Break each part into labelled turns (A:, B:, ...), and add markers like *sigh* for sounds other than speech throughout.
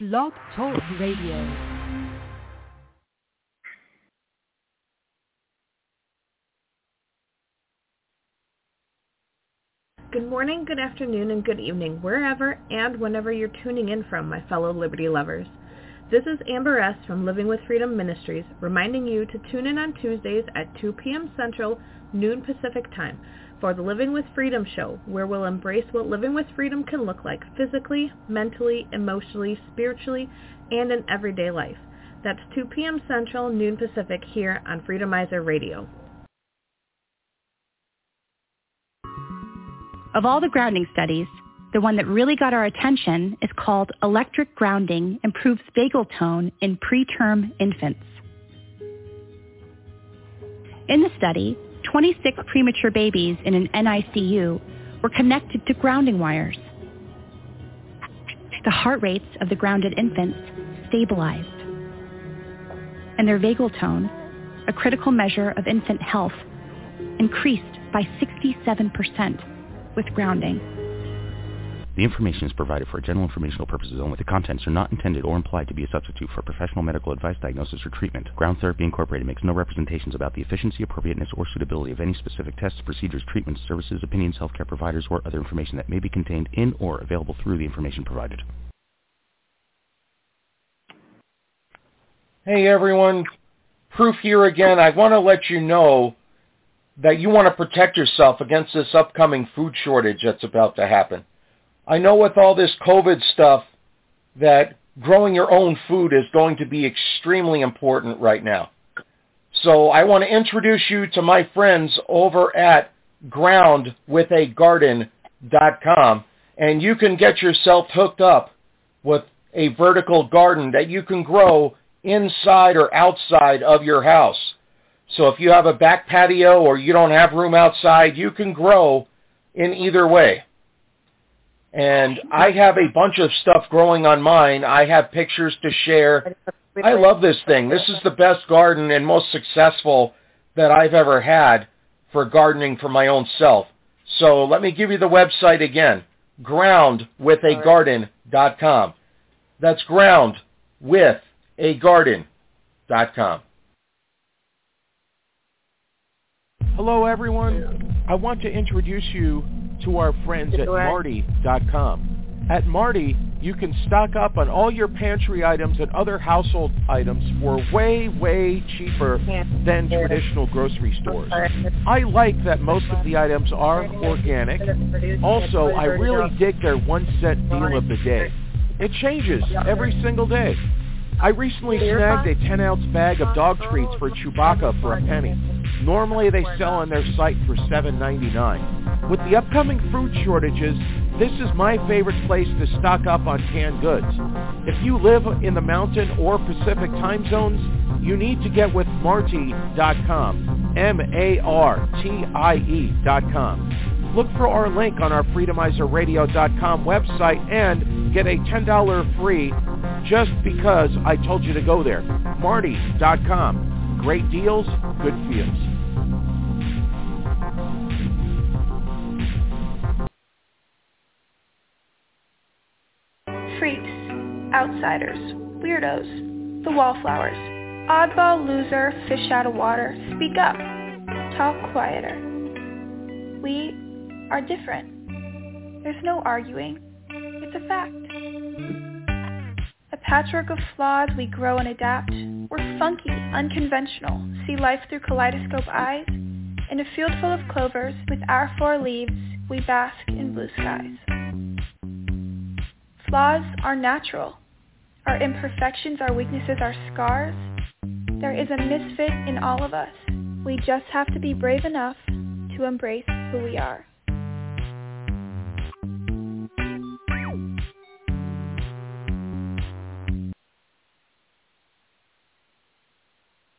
A: Blog Talk Radio.
B: Good morning, good afternoon, and good evening, wherever and whenever you're tuning in from, my fellow Liberty lovers. This is Amber S. from Living with Freedom Ministries, reminding you to tune in on Tuesdays at 2 p.m. Central, noon Pacific Time, for the Living with Freedom show, where we'll embrace what living with freedom can look like physically, mentally, emotionally, spiritually, and in everyday life. That's 2 p.m. Central, noon Pacific here on Freedomizer Radio.
C: Of all the grounding studies, the one that really got our attention is called Electric Grounding Improves Vagal Tone in Preterm Infants. In the study, 26 premature babies in an NICU were connected to grounding wires. The heart rates of the grounded infants stabilized, and their vagal tone, a critical measure of infant health, increased by 67% with grounding.
D: The information is provided for general informational purposes only. The contents are not intended or implied to be a substitute for professional medical advice, diagnosis, or treatment. Ground Therapy Incorporated makes no representations about the efficiency, appropriateness, or suitability of any specific tests, procedures, treatments, services, opinions, healthcare providers, or other information that may be contained in or available through the information provided.
E: Hey everyone, proof here again. I want to let you know that you want to protect yourself against this upcoming food shortage that's about to happen. I know with all this COVID stuff that growing your own food is going to be extremely important right now. So I want to introduce you to my friends over at groundwithagarden.com and you can get yourself hooked up with a vertical garden that you can grow inside or outside of your house. So if you have a back patio or you don't have room outside, you can grow in either way. And I have a bunch of stuff growing on mine. I have pictures to share. I love this thing. This is the best garden and most successful that I've ever had for gardening for my own self. So let me give you the website again, groundwithagarden.com. That's groundwithagarden.com. Hello, everyone. I want to introduce you to our friends at Martie.com. At Martie, you can stock up on all your pantry items and other household items for way, way cheaper than traditional grocery stores. I like that most of the items are organic. Also, I really dig their one cent deal of the day. It changes every single day. I recently snagged a 10-ounce bag of dog treats for Chewbacca for a penny. Normally they sell on their site for $7.99. With the upcoming food shortages, this is my favorite place to stock up on canned goods. If you live in the mountain or Pacific time zones, you need to get with Martie.com, M-A-R-T-I-E dot com. Look for our link on our FreedomizerRadio.com website and get a $10 free just because I told you to go there. Martie.com. Great deals, good feels.
F: Outsiders, weirdos, the wallflowers, oddball loser, fish out of water, speak up, talk quieter. We are different. There's no arguing. It's a fact. A patchwork of flaws, we grow and adapt. We're funky, unconventional, see life through kaleidoscope eyes. In a field full of clovers, with our four leaves, we bask in blue skies. Flaws are natural. Our imperfections, our weaknesses, our scars. There is a misfit in all of us. We just have to be brave enough to embrace who we are.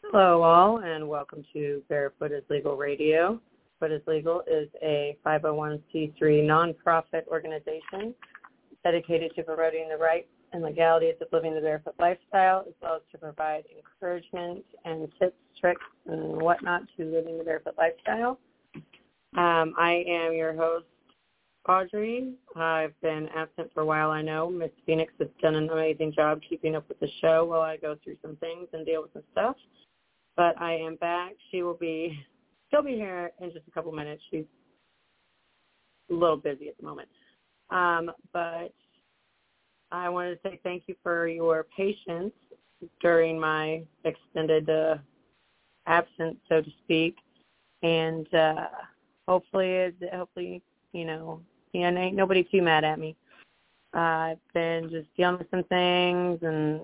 G: Hello all and welcome to Barefoot is Legal Radio. Barefoot is Legal is a 501c3 nonprofit organization dedicated to promoting the rights and legalities of living the barefoot lifestyle as well as to provide encouragement and tips, tricks, and whatnot to living the barefoot lifestyle. Um, I am your host,
H: Audrey. I've been absent for a while, I know. Miss Phoenix has done an amazing job keeping up with the show while I go through some things and deal with some stuff. But I am back. She will be, she'll be here in just a couple minutes. She's a little busy at the moment. Um, but I wanted to say thank you for your patience during my extended uh, absence, so to speak, and uh, hopefully, hopefully, you know, yeah, ain't nobody too mad at me. Uh, I've been just dealing with some things and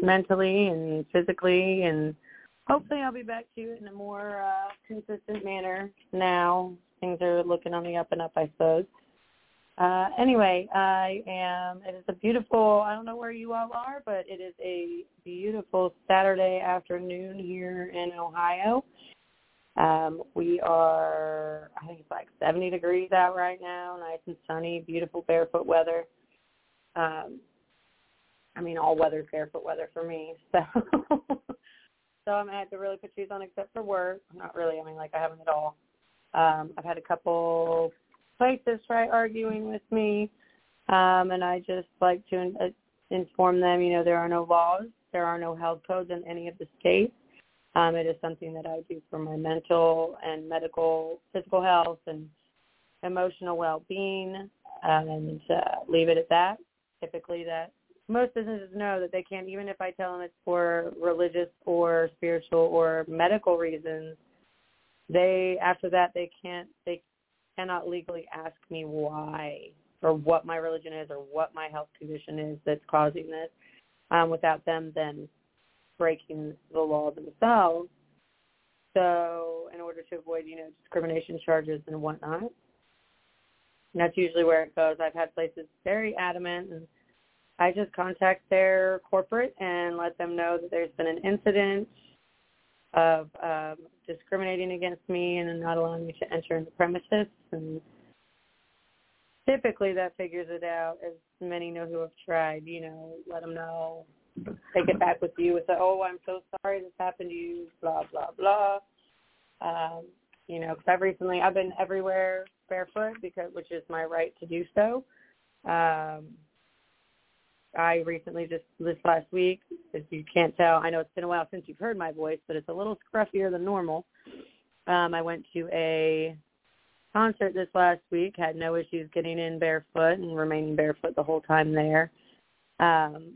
H: mentally and physically, and hopefully, I'll be back to you in a more uh, consistent manner now. Things are looking on the up and up, I suppose. Uh, anyway, I am, it is a beautiful, I don't know where you all are, but it is a beautiful Saturday afternoon here in Ohio. Um, we are, I think it's like 70 degrees out right now, nice and sunny, beautiful barefoot weather. Um, I mean, all weather's barefoot weather for me. *laughs* So, so I'm had to really put shoes on except for work. Not really. I mean, like I haven't at all. Um, I've had a couple places try arguing with me, um, and I just like to in- uh, inform them, you know, there are no laws, there are no health codes in any of the states. Um, it is something that I do for my mental and medical, physical health and emotional well-being, um, and uh, leave it at that. Typically, that most businesses know that they can't, even if I tell them it's for religious or spiritual or medical reasons, they after that they can't they cannot legally ask me why or what my religion is or what my health condition is that's causing this um, without them then breaking the law themselves. So in order to avoid, you know, discrimination charges and whatnot, and that's usually where it goes. I've had places very adamant and I just contact their corporate and let them know that there's been an incident of um, discriminating against me and not allowing me to enter into premises. And typically that figures it out, as many know who have tried. You know, let them know, take it back with you with the, oh, I'm so sorry this happened to you, blah blah blah. Um, you know, because I've recently I've been everywhere barefoot because which is my right to do so. Um, I recently just this last week, as you can't tell, I know it's been a while since you've heard my voice, but it's a little scruffier than normal. Um, I went to a concert this last week, had no issues getting in barefoot and remaining barefoot the whole time there. Um,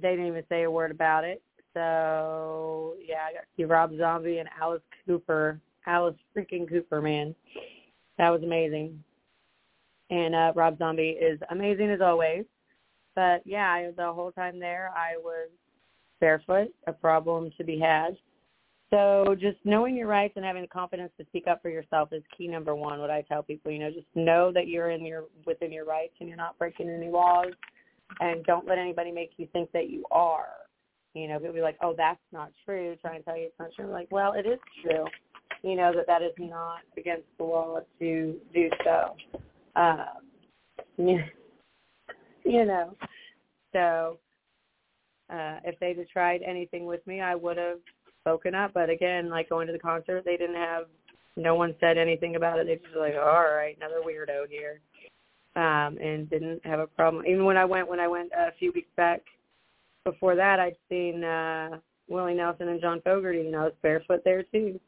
H: they didn't even say a word about it. So yeah, I got to see Rob Zombie and Alice Cooper. Alice freaking Cooper, man. That was amazing. And uh Rob Zombie is amazing as always. But yeah, the whole time there, I was barefoot, a problem to be had. So just knowing your rights and having the confidence to speak up for yourself is key number one. What I tell people, you know, just know that you're in your within your rights and you're not breaking any laws, and don't let anybody make you think that you are. You know, people be like, oh, that's not true. Try and tell you it's not true. Like, well, it is true. You know that that is not against the law to do so. Um, *laughs* yeah *laughs* you know. So uh if they'd have tried anything with me, I would have spoken up. But again, like going to the concert, they didn't have. No one said anything about it. They just were like, all right, another weirdo here, um, and didn't have a problem. Even when I went, when I went a few weeks back, before that, I'd seen uh, Willie Nelson and John Fogerty, and I was barefoot there too.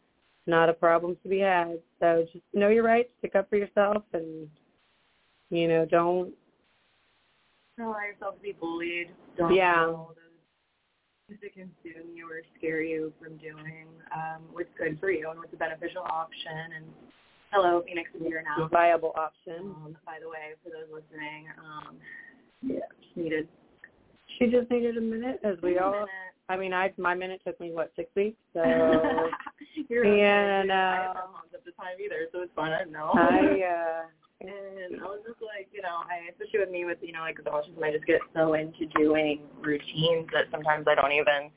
H: Not a problem to be had. So just know your rights, stick up for yourself, and you know, don't
I: don't allow yourself to be bullied. Don't
H: Yeah.
I: allow those things to consume you or scare you from doing um, what's good for you and what's a beneficial option. And hello, Phoenix is here now.
H: viable option.
I: Um, by the way, for those listening, um, yeah, needed
H: She just needed a minute, as we all.
I: minute.
H: I mean, I my minute took me what six weeks, *laughs* so
I: You're
H: Yeah,
I: okay.
H: no.
I: I have no concept of time either, so it's fine. I don't know.
H: I *laughs* uh
I: And I was just like, you know, I especially with me with you know like exhaustion, I just get so into doing routines that sometimes I don't even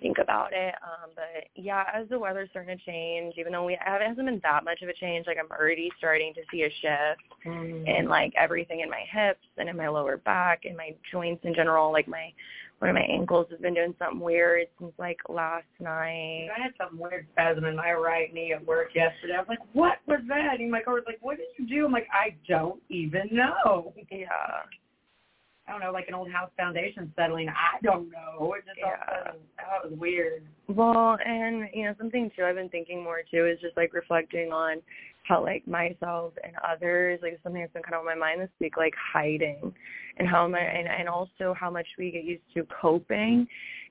I: think about it. Um, but yeah, as the weather's starting to change, even though we have, it hasn't been that much of a change, like I'm already starting to see a shift
H: Mm.
I: in like everything in my hips and in my lower back and my joints in general. Like my one of my ankles has been doing something weird since like last night.
H: I had some weird spasm in my right knee at work yesterday. I was like, "What was that?" And my coworker's like, "What did you do?" I'm like, "I don't even know."
I: Yeah.
H: I don't know, like an old house foundation settling. I don't know. It just all
I: Yeah.
H: sudden, that was weird.
I: Well, and you know, something too I've been thinking more too is just like reflecting on how like myself and others, like something that's been kind of on my mind this week, like hiding and how my and, and also how much we get used to coping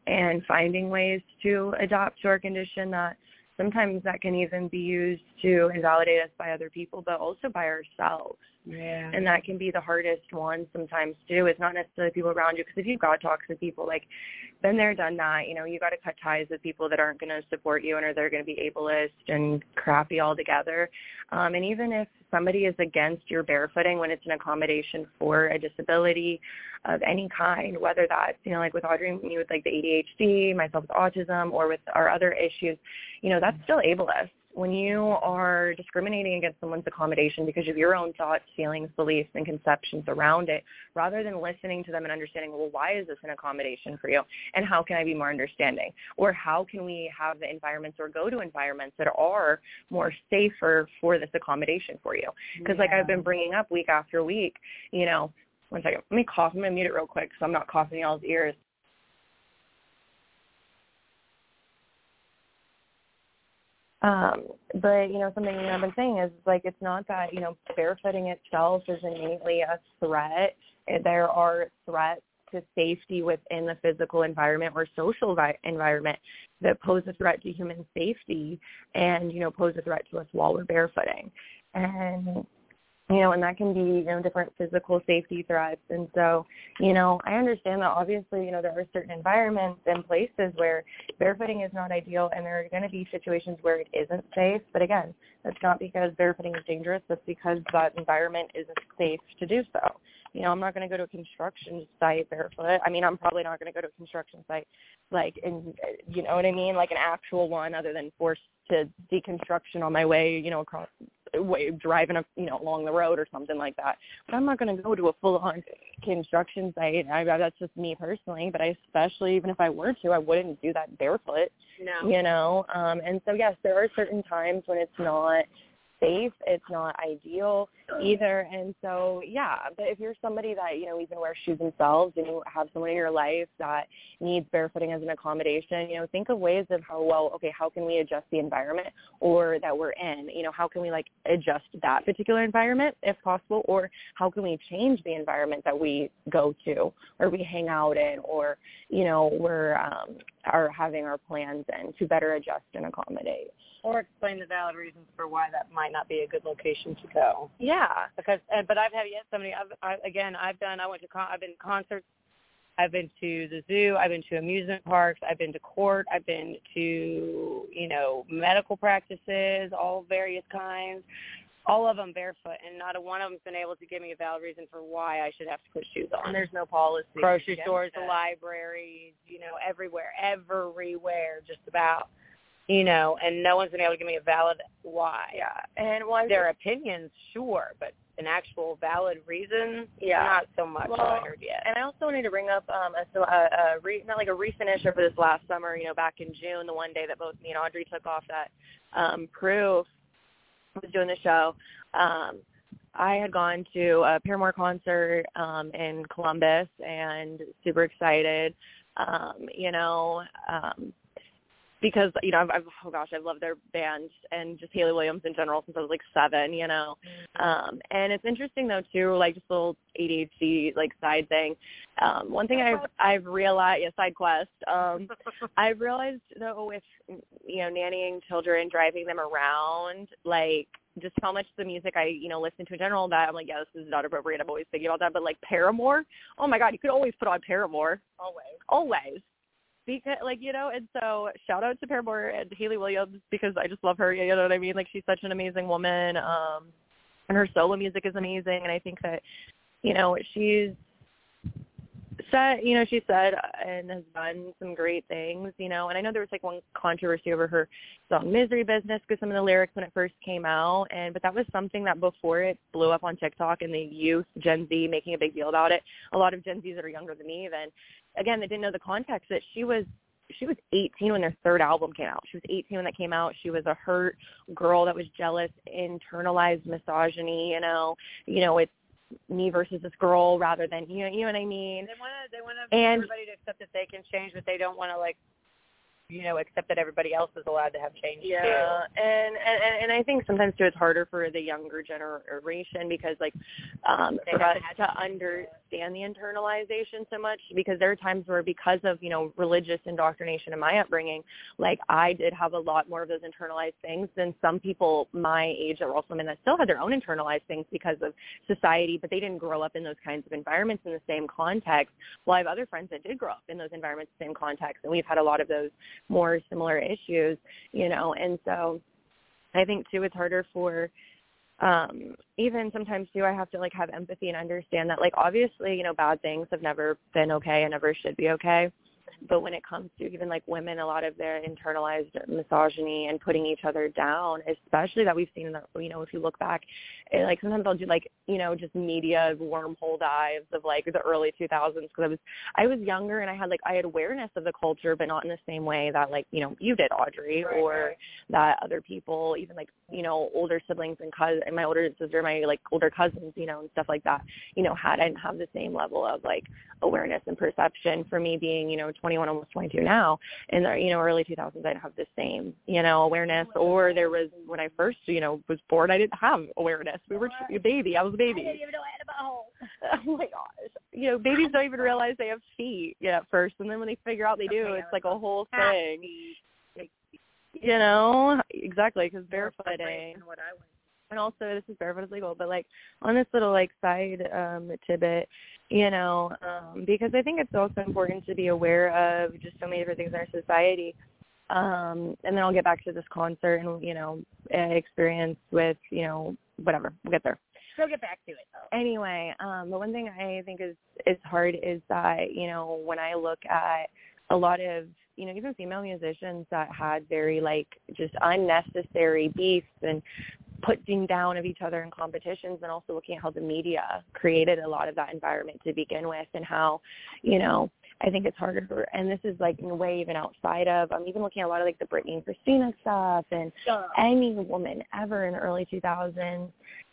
I: and finding ways to adapt to our condition that sometimes that can even be used to invalidate us by other people but also by ourselves
H: Yeah.
I: and that can be the hardest one sometimes too. It's not necessarily people around you because if you've got toxic people, like been there, done that, you know, you got to cut ties with people that aren't going to support you and are they're going to be ableist and crappy altogether. Um, and even if somebody is against your barefooting when it's an accommodation for a disability of any kind, whether that's you know like with Audrey, me with like the ADHD, myself with autism, or with our other issues, you know, that's still ableist when you are discriminating against someone's accommodation because of your own thoughts, feelings, beliefs, and conceptions around it, rather than listening to them and understanding, well, why is this an accommodation for you? And how can I be more understanding? Or how can we have the environments or go to environments that are more safer for this accommodation for you? Because like I've been bringing up week after week, you know, one second, let me cough. I'm going to mute it real quick so I'm not coughing in y'all's ears. Um, but you know, something I've been saying is like it's not that you know barefooting itself is innately a threat. There are threats to safety within the physical environment or social vi- environment that pose a threat to human safety, and you know pose a threat to us while we're barefooting. And you know, and that can be, you know, different physical safety threats. And so, you know, I understand that obviously, you know, there are certain environments and places where barefooting is not ideal and there are going to be situations where it isn't safe. But again, that's not because barefooting is dangerous. That's because that environment isn't safe to do so. You know, I'm not going to go to a construction site barefoot. I mean, I'm probably not going to go to a construction site like in, you know what I mean? Like an actual one other than forced to deconstruction on my way, you know, across way driving a you know along the road or something like that. But I'm not going to go to a full on construction site. I, that's just me personally. But I especially even if I were to, I wouldn't do that barefoot.
H: No.
I: You know, um, and so yes, there are certain times when it's not safe. It's not ideal either. And so, yeah, but if you're somebody that, you know, even wears shoes themselves and you have someone in your life that needs barefooting as an accommodation, you know, think of ways of how, well, okay, how can we adjust the environment or that we're in? You know, how can we like adjust that particular environment if possible or how can we change the environment that we go to or we hang out in or, you know, we're um, are having our plans in to better adjust and accommodate.
H: Or explain the valid reasons for why that might not be a good location to go.
I: Yeah.
H: Because, and, but I've had yet somebody. I've, I, again, I've done. I went to. Con- I've been to concerts. I've been to the zoo. I've been to amusement parks. I've been to court. I've been to you know medical practices, all various kinds. All of them barefoot, and not a one of them's been able to give me a valid reason for why I should have to put shoes on.
I: And there's no policy.
H: grocery stores, the libraries, you know, everywhere, everywhere, just about, you know, and no one's been able to give me a valid why.
I: Yeah. And I
H: Their opinions, sure, but an actual valid reason,
I: Yeah.
H: not so much.
I: Well,
H: I heard yet.
I: And I also wanted to bring up um, a, so a, a re, not like a refinisher for this last summer. You know, back in June, the one day that both me and Audrey took off that um, proof was doing the show. Um, I had gone to a Paramore concert um, in Columbus and super excited. Um, you know, um, because you know I've, I've oh gosh I've loved their band and just Hayley Williams in general since I was like seven, you know. Um, and it's interesting though too, like just a little ADHD like side thing. Um, one thing I've I've realized, yeah, side quest. Um, *laughs* I've realized though with you know nannying children, driving them around, like just how much the music I you know listen to in general that I'm like yeah this is not appropriate. I'm always thinking about that, but like Paramore, oh my god, you could always put on Paramore,
H: Always.
I: always because like you know and so shout out to Paramore and Hayley Williams because I just love her you know what I mean like she's such an amazing woman um and her solo music is amazing and I think that you know she's said, you know, she said and has done some great things, you know. And I know there was like one controversy over her song "Misery Business" because some of the lyrics when it first came out, and but that was something that before it blew up on TikTok and the youth, Gen Z, making a big deal about it. A lot of Gen Zs that are younger than me, then again, they didn't know the context that she was she was 18 when their third album came out. She was 18 when that came out. She was a hurt girl that was jealous, internalized misogyny. You know, you know, it's me versus this girl rather than you know you know what I mean.
G: They want to they want to
I: And-
G: everybody to accept that they can change, but they don't want to like you know accept that everybody else is allowed to have change
I: Yeah,
G: too.
I: and, and and I think sometimes too it's harder for the younger generation because like um
G: They
I: for us
G: had
I: to understand the internalization so much because there are times where because of you know religious indoctrination in my upbringing, like I did have a lot more of those internalized things than some people my age that were also women that still had their own internalized things because of society, but they didn't grow up in those kinds of environments in the same context. Well, I have other friends that did grow up in those environments, same context, and we've had a lot of those more similar issues, you know, and so I think too it's harder for um even sometimes too I have to like have empathy and understand that like obviously, you know, bad things have never been okay and never should be okay. But when it comes to even like women, a lot of their internalized misogyny and putting each other down, especially that we've seen in the, you know, if you look back, it, like sometimes I'll do like, you know, just media wormhole dives of like the early 2000s because I was, I was younger and I had like, I had awareness of the culture, but not in the same way that like, you know, you did, Audrey,
G: Right,
I: or
G: right.
I: that other people, even like, you know, older siblings and cousins, and my older sister, my like older cousins, you know, and stuff like that, you know, had, I didn't have the same level of like awareness and perception for me being, you know, 21, almost 22 now. In the, you know, early 2000s, I didn't have the same, you know, awareness. Or there was, when I first, you know, was born, I didn't have awareness. We were a baby. I was a baby.
G: I didn't even know I had a butthole. *laughs*
I: Oh my gosh. You know, babies don't even realize they have feet yeah, at first. And then when they figure out they do,
G: Okay,
I: it's like a whole thing. You know? Exactly, because barefooting
G: what I went.
I: and also this is barefoot is legal, but like on this little like side um tidbit, you know, um, because I think it's also important to be aware of just so many different things in our society. Um, and then I'll get back to this concert and you know experience with you know whatever we'll get there
G: We'll get back to it though.
I: anyway, um, the one thing I think is is hard is that you know when I look at a lot of you know even female musicians that had very like just unnecessary beefs and putting down of each other in competitions and also looking at how the media created a lot of that environment to begin with and how you know I think it's harder for and this is like in a way even outside of I'm even looking at a lot of like the Britney and Christina stuff and any woman ever in the early 2000s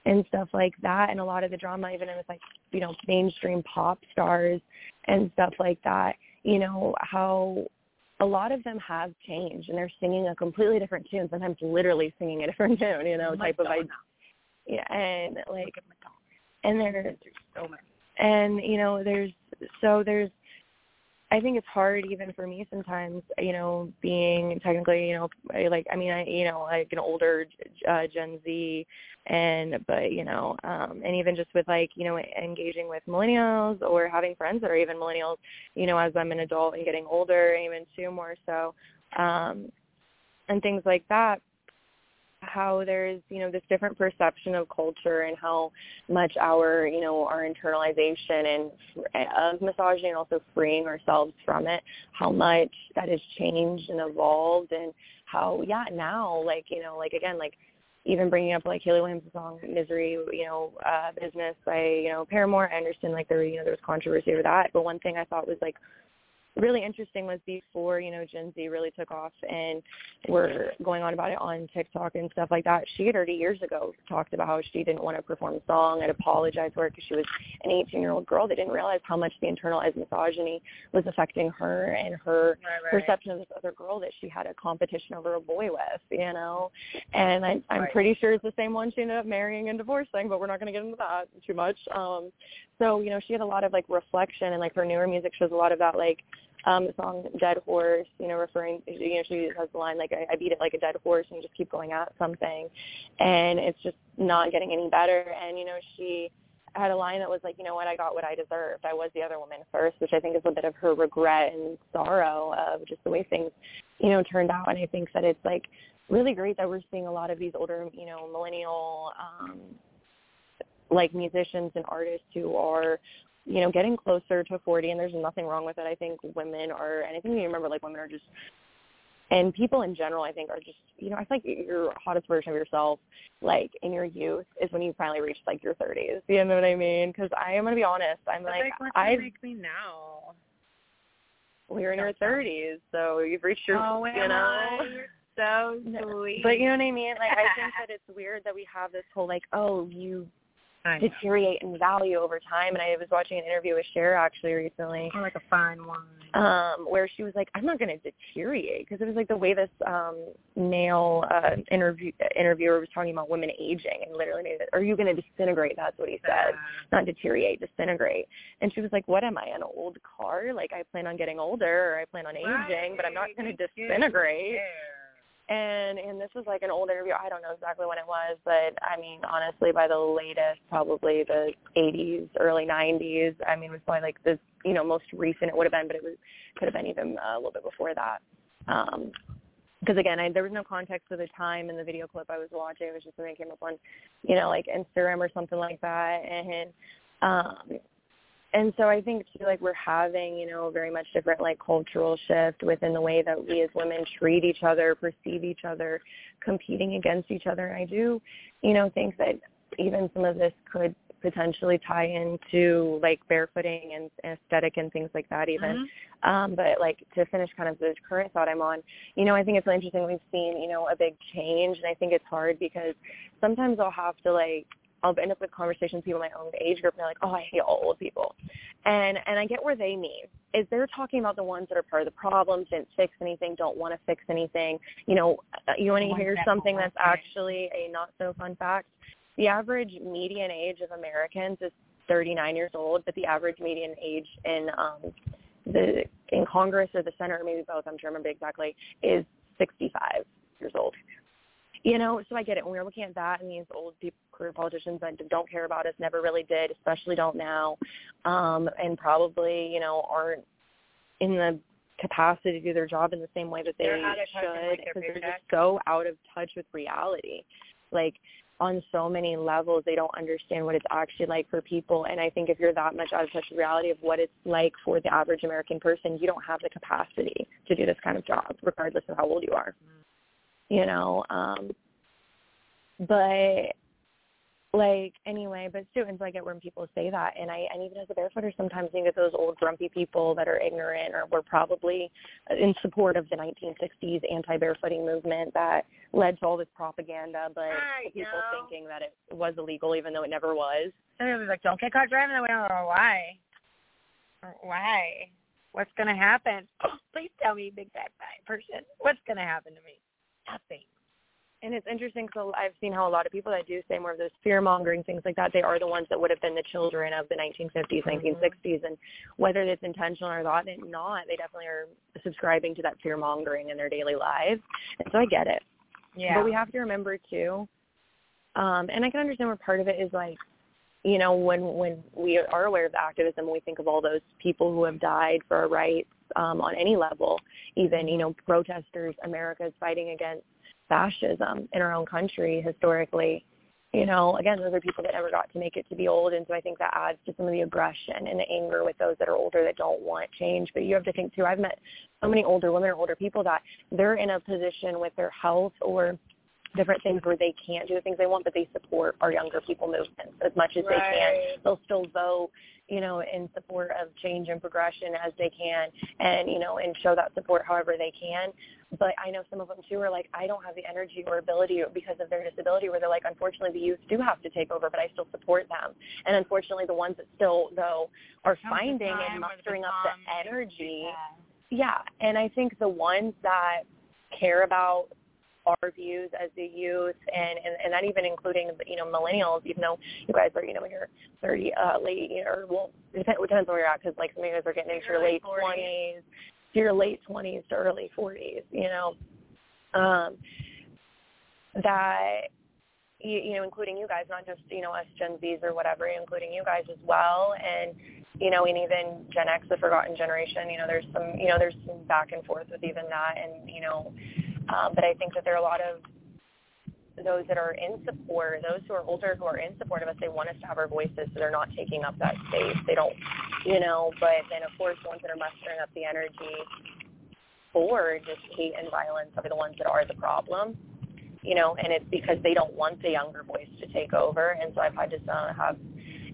I: and stuff like that. And a lot of the drama even with like you know mainstream pop stars and stuff like that you know how a lot of them have changed and they're singing a completely different tune sometimes literally singing a different *laughs* tune you know type of
G: Madonna.
I: idea yeah and like
G: Madonna.
I: and they're
G: So many.
I: and you know there's so there's I think it's hard even for me sometimes, you know, being technically, you know, like I mean, I you know, like an older uh, Gen Z, and but you know, um, and even just with like you know engaging with millennials or having friends that are even millennials, you know, as I'm an adult and getting older, even too more so, um, and things like that how there's you know this different perception of culture and how much our you know our internalization and of misogyny and also freeing ourselves from it how much that has changed and evolved and how yeah now like you know like again like even bringing up like Hayley Williams' song "Misery," you know, uh, "Business" by you know Paramore. I understand like there you know there was controversy over that, but one thing I thought was like really interesting was before you know Gen Z really took off and were going on about it on TikTok and stuff like that. She had already years ago talked about how she didn't want to perform a song and apologized for it because she was an 18 year old girl that didn't realize how much the internalized misogyny was affecting her and her
G: Right, right.
I: perception of this other girl that she had a competition over a boy with, you know. And I, I'm
G: Right.
I: pretty sure it's the same one she ended up marrying and divorcing, but we're not going to get into that too much. Um, so you know, she had a lot of like reflection, and like her newer music shows a lot of that, like um, the song "Dead Horse," you know, referring, you know, she has the line like I, "I beat it like a dead horse," and you just keep going at something, and it's just not getting any better. And you know, she had a line that was like, you know what, I got what I deserved. I was the other woman first, which I think is a bit of her regret and sorrow of just the way things, you know, turned out. And I think that it's like really great that we're seeing a lot of these older, you know, millennial, um, like musicians and artists who are you know, getting closer to 40, and there's nothing wrong with it. I think women are, and I think you remember, like women are just, and people in general, I think are just, you know, I feel like your hottest version of yourself, like in your youth, is when you finally reach like your 30s. You know what I mean? Because I am gonna be honest, I'm
B: but
I: like,
B: like
I: I
B: make me now.
I: Well, you're in your 30s, so you've reached your,
B: oh,
I: you know.
B: So sweet.
I: But you know what I mean? Like I think *laughs* that it's weird that we have this whole like, oh, you deteriorate in value over time. And I was watching an interview with Cher actually recently.
B: Or like a fine wine.
I: Um, where she was like, I'm not going to deteriorate because it was like the way this um male uh, interview interviewer was talking about women aging and literally, made it, are you going to disintegrate? That's what he said, not deteriorate, disintegrate. And she was like, what am I, an old car? Like I plan on getting older or I plan on aging,
B: right.
I: but I'm not going to disintegrate. And and this was like an old interview. I don't know exactly when it was, but I mean, honestly, by the latest, probably the 80s, early 90s. I mean, it was probably like the you know most recent it would have been, but it was could have been even uh, a little bit before that. Um, because again, I, there was no context to the time in the video clip I was watching. It was just something that came up on, you know, like Instagram or something like that. And um, and so I think too, like we're having, you know, a very much different like cultural shift within the way that we as women treat each other, perceive each other, competing against each other. And I do, you know, think that even some of this could potentially tie into like barefooting and aesthetic and things like that even.
B: Mm-hmm.
I: Um, but like to finish kind of the current thought I'm on, you know, I think it's really interesting we've seen, you know, a big change and I think it's hard because sometimes I'll have to like I'll end up with conversations with people in my own age group and they're like, oh, I hate all old people. And and I get where they mean. Is they're talking about the ones that are part of the problem, didn't fix anything, don't want to fix anything. You know, uh, you want to hear something that's actually a not so fun fact? The average median age of Americans is 39 years old, but the average median age in um, the in Congress or the Senate, or maybe both, I'm sure I remember exactly, is 65 years old. You know, so I get it. When we are looking at that and these old people, career politicians that don't care about us, never really did, especially don't now, um, and probably, you know, aren't in the capacity to do their job in the same way that they should because they're just so out of touch with reality. Like on so many levels, they don't understand what it's actually like for people. And I think if you're that much out of touch with reality of what it's like for the average American person, you don't have the capacity to do this kind of job, regardless of how old you are. Mm you know um but like anyway but students i get when people say that and i and even as a barefooter sometimes you get those old grumpy people that are ignorant or were probably in support of the 1960s anti-barefooting movement that led to all this propaganda but
B: I
I: people
B: know.
I: thinking that it was illegal even though it never was
B: And it was like, don't get caught driving that way. Or why? Or why? What's going to happen? *gasps* Please tell me, big fat guy person. What's going to happen to me? Nothing.
I: And it's interesting because I've seen how a lot of people that do say more of those fear mongering things like that, they are the ones that would have been the children of the 1950s,
B: Mm-hmm.
I: 1960s, and whether it's intentional or not, not, they definitely are subscribing to that fear mongering in their daily lives. And so I get it.
B: Yeah.
I: But we have to remember too, um, and I can understand where part of it is like, you know, when when we are aware of activism, we think of all those people who have died for our rights um, on any level, even you know, protesters. America is fighting against fascism in our own country historically. You know, again, those are people that never got to make it to be old, and so I think that adds to some of the aggression and the anger with those that are older that don't want change. But you have to think too. I've met so many older women or older people that they're in a position with their health or different things where they can't do the things they want, but they support our younger people movements as much as they can. They'll still vote, you know, in support of change and progression as they can, and you know, and show that support however they can. But I know some of them too are like, I don't have the energy or ability because of their disability, where they're like, unfortunately, the youth do have to take over, but I still support them. And unfortunately, the ones that still though are finding and mustering up the energy.
B: Yeah.
I: Yeah, and I think the ones that care about our views as the youth and, and and that even including you know millennials even though you guys are you know when you're 30 uh late or well it depends, it depends where you're at because like some of you guys are getting into your late 20s to your late 20s to early 40s you know. Um that you, you know including you guys not just you know us gen z's or whatever including you guys as well. And you know, and even Gen X, the forgotten generation, you know, there's some, you know, there's some back and forth with even that, and you know, um, but I think that there are a lot of those that are in support, those who are older who are in support of us, they want us to have our voices, so they're not taking up that space. They don't, you know. But then, of course, the ones that are mustering up the energy for just hate and violence are the ones that are the problem, you know. And it's because they don't want the younger voice to take over. And so I've had to uh, have,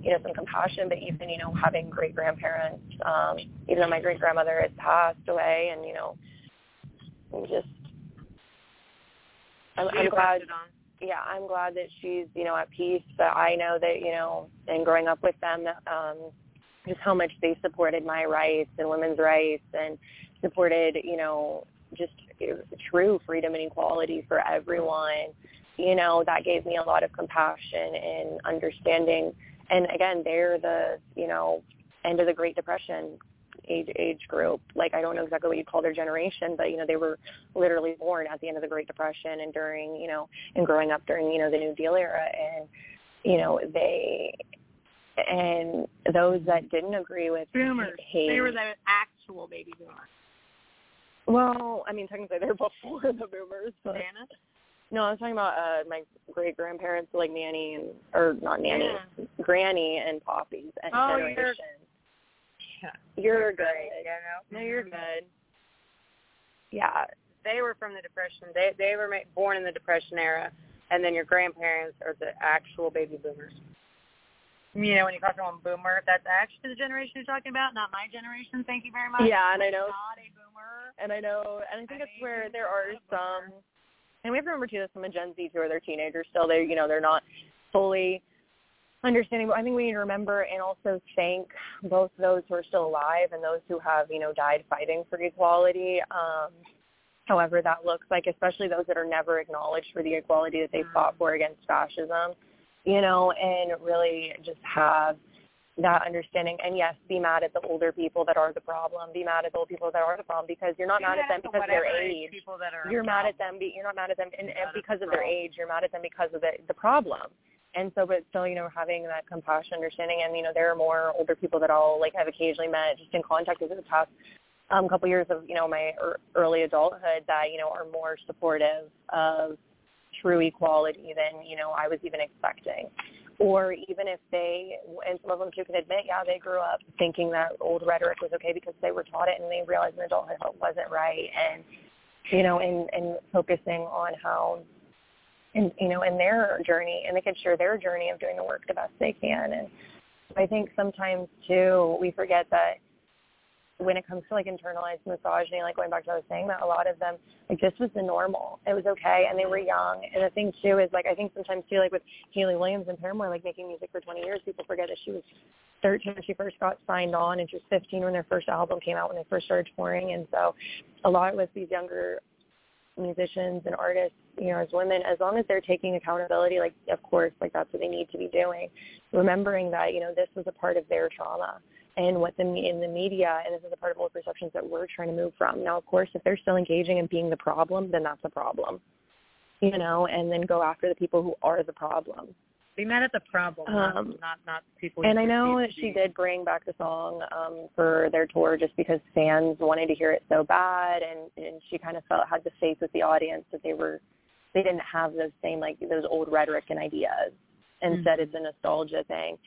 I: you know, some compassion. But even, you know, having great grandparents, um, even though my great grandmother has passed away, and you know, just I'm, I'm glad. Yeah, I'm glad that she's you know at peace. But I know that you know, and growing up with them, um, just how much they supported my rights and women's rights, and supported you know just true freedom and equality for everyone. You know, that gave me a lot of compassion and understanding. And again, they're the you know end of the Great Depression age age group. Like I don't know exactly what you call their generation, but you know they were literally born at the end of the Great Depression and during you know and growing up during you know the New Deal era, and you know they and those that didn't agree with
H: boomers.
I: Hate,
H: they were the actual baby boomers.
I: Well, I mean technically they're *laughs* before the boomers, but.
H: Nana?
I: No, I was talking about uh my great grandparents, like Nanny and or not Nanny,
H: Yeah.
I: Granny and Poppy's and
H: Oh,
I: generation.
H: You're-
I: You're good.
H: You know?
I: No, you're mm-hmm. good. Yeah.
G: They were from the Depression. They they were ma- born in the Depression era, and then your grandparents are the actual baby boomers.
H: You know, when you call someone a boomer, that's actually the generation you're talking about, not my generation. Thank you very much.
I: Yeah, and I know
H: Not a boomer.
I: and I know and I think
H: I
I: that's where there are
H: not a boomer.
I: some and we have to remember too that some of Gen Z who are they're teenagers still they you know, they're not fully understanding but I think we need to remember and also thank both those who are still alive and those who have, you know, died fighting for equality. Um however that looks like, especially those that are never acknowledged for the equality that they fought for against fascism, you know, and really just have that understanding and yes, be mad at the older people that are the problem. Be mad at the old people that are the problem because you're not
H: Be
I: mad at them
H: the
I: because of their
H: age
I: age.
H: People that are
I: You're mad at them. Be, you're not mad at them and, and because of their age. You're mad at them because of the the problem. And so, but still, you know, having that compassion, understanding, and you know, there are more older people that I'll like have occasionally met just in contact in the past um, couple years of you know my er, early adulthood that you know are more supportive of true equality than you know I was even expecting. Or even if they, and some of them too can admit, yeah, they grew up thinking that old rhetoric was okay because they were taught it, and they realized in adulthood it wasn't right, and you know, and and focusing on how, and you know, in their journey, and they can share their journey of doing the work the best they can, and I think sometimes too we forget that when it comes to like internalized misogyny, like going back to what I was saying, that a lot of them like this was the normal. It was okay and they were young. And the thing too is like I think sometimes too like with Hayley Williams and Paramore like making music for twenty years, people forget that she was thirteen when she first got signed on and she was fifteen when their first album came out when they first started touring and so a lot with these younger musicians and artists, you know, as women, as long as they're taking accountability, like of course, like that's what they need to be doing. Remembering that, you know, this was a part of their trauma and what the in the media and this is a part of all the perceptions that we're trying to move from. Now of course if they're still engaging and being the problem, then that's a problem. You know, and then go after the people who are the problem.
H: Be mad at the problem,
I: Um,
H: not, not people.
I: And I know that she did bring back the song um for their tour just because fans wanted to hear it so bad and and she kind of felt had the faith with the audience that they were they didn't have those same like those old rhetoric and ideas. Instead it's a nostalgia thing.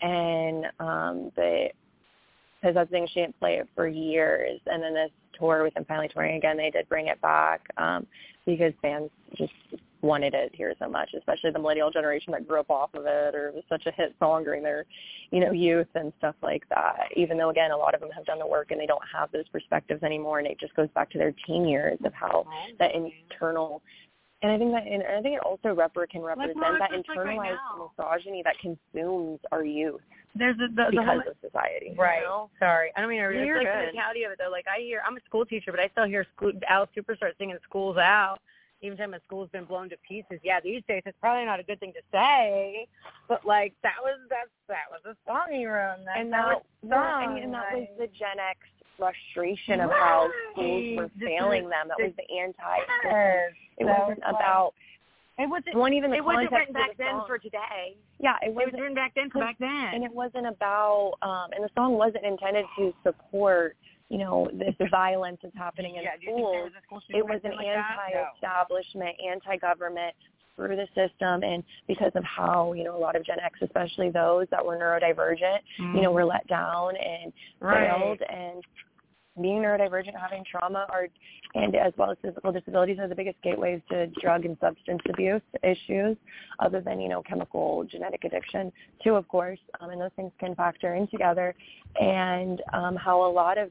I: And um but because that's the thing she didn't play it for years and then this tour with them finally touring again they did bring it back um because fans just wanted it here so much especially the millennial generation that grew up off of it or it was such a hit song during their you know youth and stuff like that. Even though again a lot of them have done the work and they don't have those perspectives anymore and it just goes back to their teen years of how that internal and I think that and I think it also repre- can represent that
H: just like right
I: internalized misogyny that consumes our youth
H: There's a, the, the
I: because
H: whole,
I: of society. you
G: Right.
I: know?
G: Sorry, I don't mean to.
I: No,
G: It's
I: you're
G: like the mentality of it though. Like I hear, I'm a school teacher, but I still hear school, Alice Cooper start singing "School's Out." Even time my school's been blown to pieces. Yeah, these days it's probably not a good thing to say, but like that was that's that was a song he wrote. And, that's
I: and
G: how
I: that,
G: it's
I: that
G: sung,
I: and, and that was the Gen X frustration of how schools were failing them. That was the anti. It wasn't
G: was
I: about.
H: it wasn't.
I: It wasn't even the
H: It wasn't written back
I: the
H: then for today.
I: Yeah, it was
H: It was
I: wasn't.
H: written back then for back then.
I: and it wasn't about. um And the song wasn't intended to support. You know, this violence that's happening in
H: yeah, do you think there
I: schools.
H: school
I: It was an
H: like? No.
I: anti-establishment, anti-government through the system and because of how you know a lot of gen x especially those that were neurodivergent
H: mm.
I: you know were let down and
H: right.
I: failed and being neurodivergent having trauma are and as well as physical disabilities are the biggest gateways to drug and substance abuse issues other than you know chemical genetic addiction too of course um, and those things can factor in together and um, how a lot of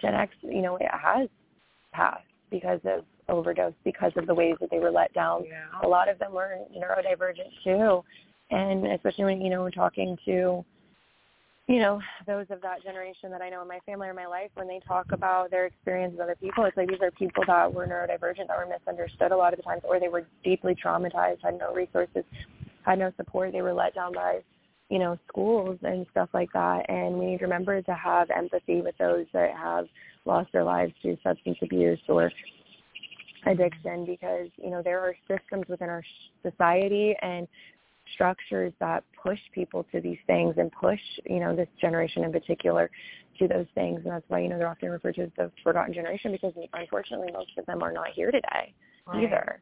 I: gen x you know it has passed because of overdose because of the ways that they were let down.
H: Yeah.
I: A lot of them were neurodivergent too, and especially when you know talking to you know those of that generation that I know in my family or my life when they talk about their experience with other people, it's like these are people that were neurodivergent that were misunderstood a lot of the times, or they were deeply traumatized, had no resources, had no support, they were let down by you know schools and stuff like that, and we need to remember to have empathy with those that have lost their lives through substance abuse or addiction because you know there are systems within our society and structures that push people to these things and push you know this generation in particular to those things and that's why you know they're often referred to as the forgotten generation because unfortunately most of them are not here today
H: right.
I: either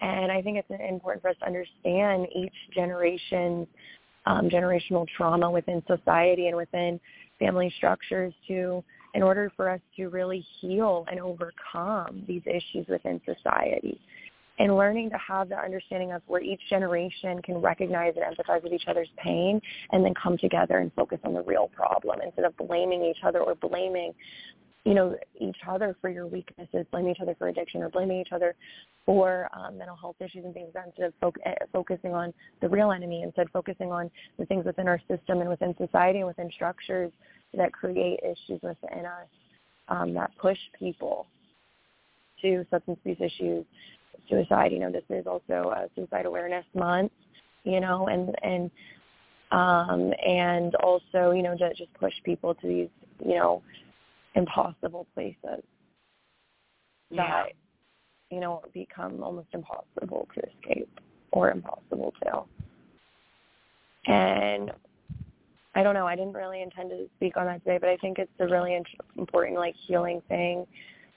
I: and i think it's important for us to understand each generation's um, generational trauma within society and within family structures to in order for us to really heal and overcome these issues within society. And learning to have the understanding of where each generation can recognize and empathize with each other's pain and then come together and focus on the real problem instead of blaming each other or blaming, you know, each other for your weaknesses, blaming each other for addiction or blaming each other for um, mental health issues and things instead of fo- eh, focusing on the real enemy, instead focusing on the things within our system and within society and within structures that create issues within us um, that push people to substance abuse issues, suicide. You know, this is also a suicide awareness month. You know, and and um, and also you know to just push people to these you know impossible places
H: yeah.
I: that you know become almost impossible to escape or impossible to. And I don't know. I didn't really intend to speak on that today, but I think it's a really important like healing thing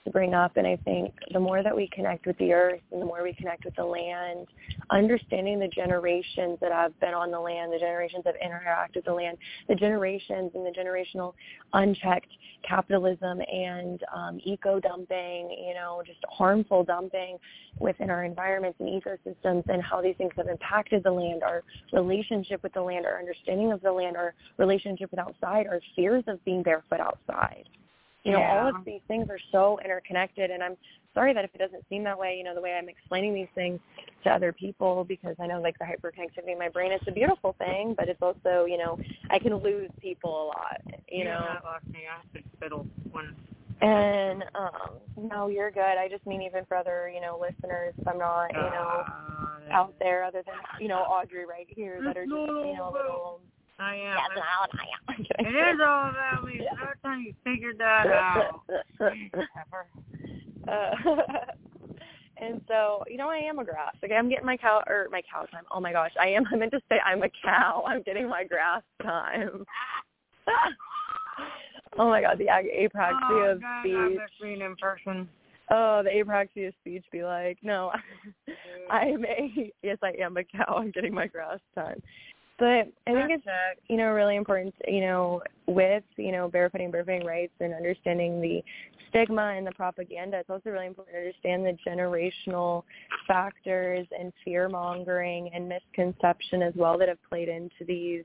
I: to bring up. And I think the more that we connect with the earth and the more we connect with the land, understanding the generations that have been on the land, the generations that interact with the land, the generations and the generational unchecked capitalism and um, eco dumping, you know, just harmful dumping within our environments and ecosystems and how these things have impacted the land, our relationship with the land, our understanding of the land, our relationship with outside, our fears of being barefoot outside. You know,
H: yeah.
I: all of these things are so interconnected and I'm sorry that if it doesn't seem that way, you know, the way I'm explaining these things to other people because I know like the hyperconnectivity in my brain, it's a beautiful thing, but it's also, you know, I can lose people a lot, you know.
H: Yeah, lost one.
I: And um no, you're good. I just mean even for other, you know, listeners, if I'm not, you know,
H: uh,
I: out there other than, you know, Audrey right here that are just, you know, little
H: I am.
I: That's loud. I am. *laughs*
H: It is all about me. The time you figured that out.
I: uh, *laughs* and so, you know, I am a grass. Like I'm getting my cow or my cow time. Oh my gosh, I am. *laughs* I meant to say I'm a cow. I'm getting my grass time. oh my god, the ag- apraxia
H: oh,
I: of
H: God,
I: speech.
H: I miss in person.
I: Oh, the apraxia of speech be like, no, I'm a yes, I am a cow. I'm getting my grass time. But I think it's you know really important you know with you know barefooting barefooting rights and understanding the stigma and the propaganda. It's also really important to understand the generational factors and fear mongering and misconception as well that have played into these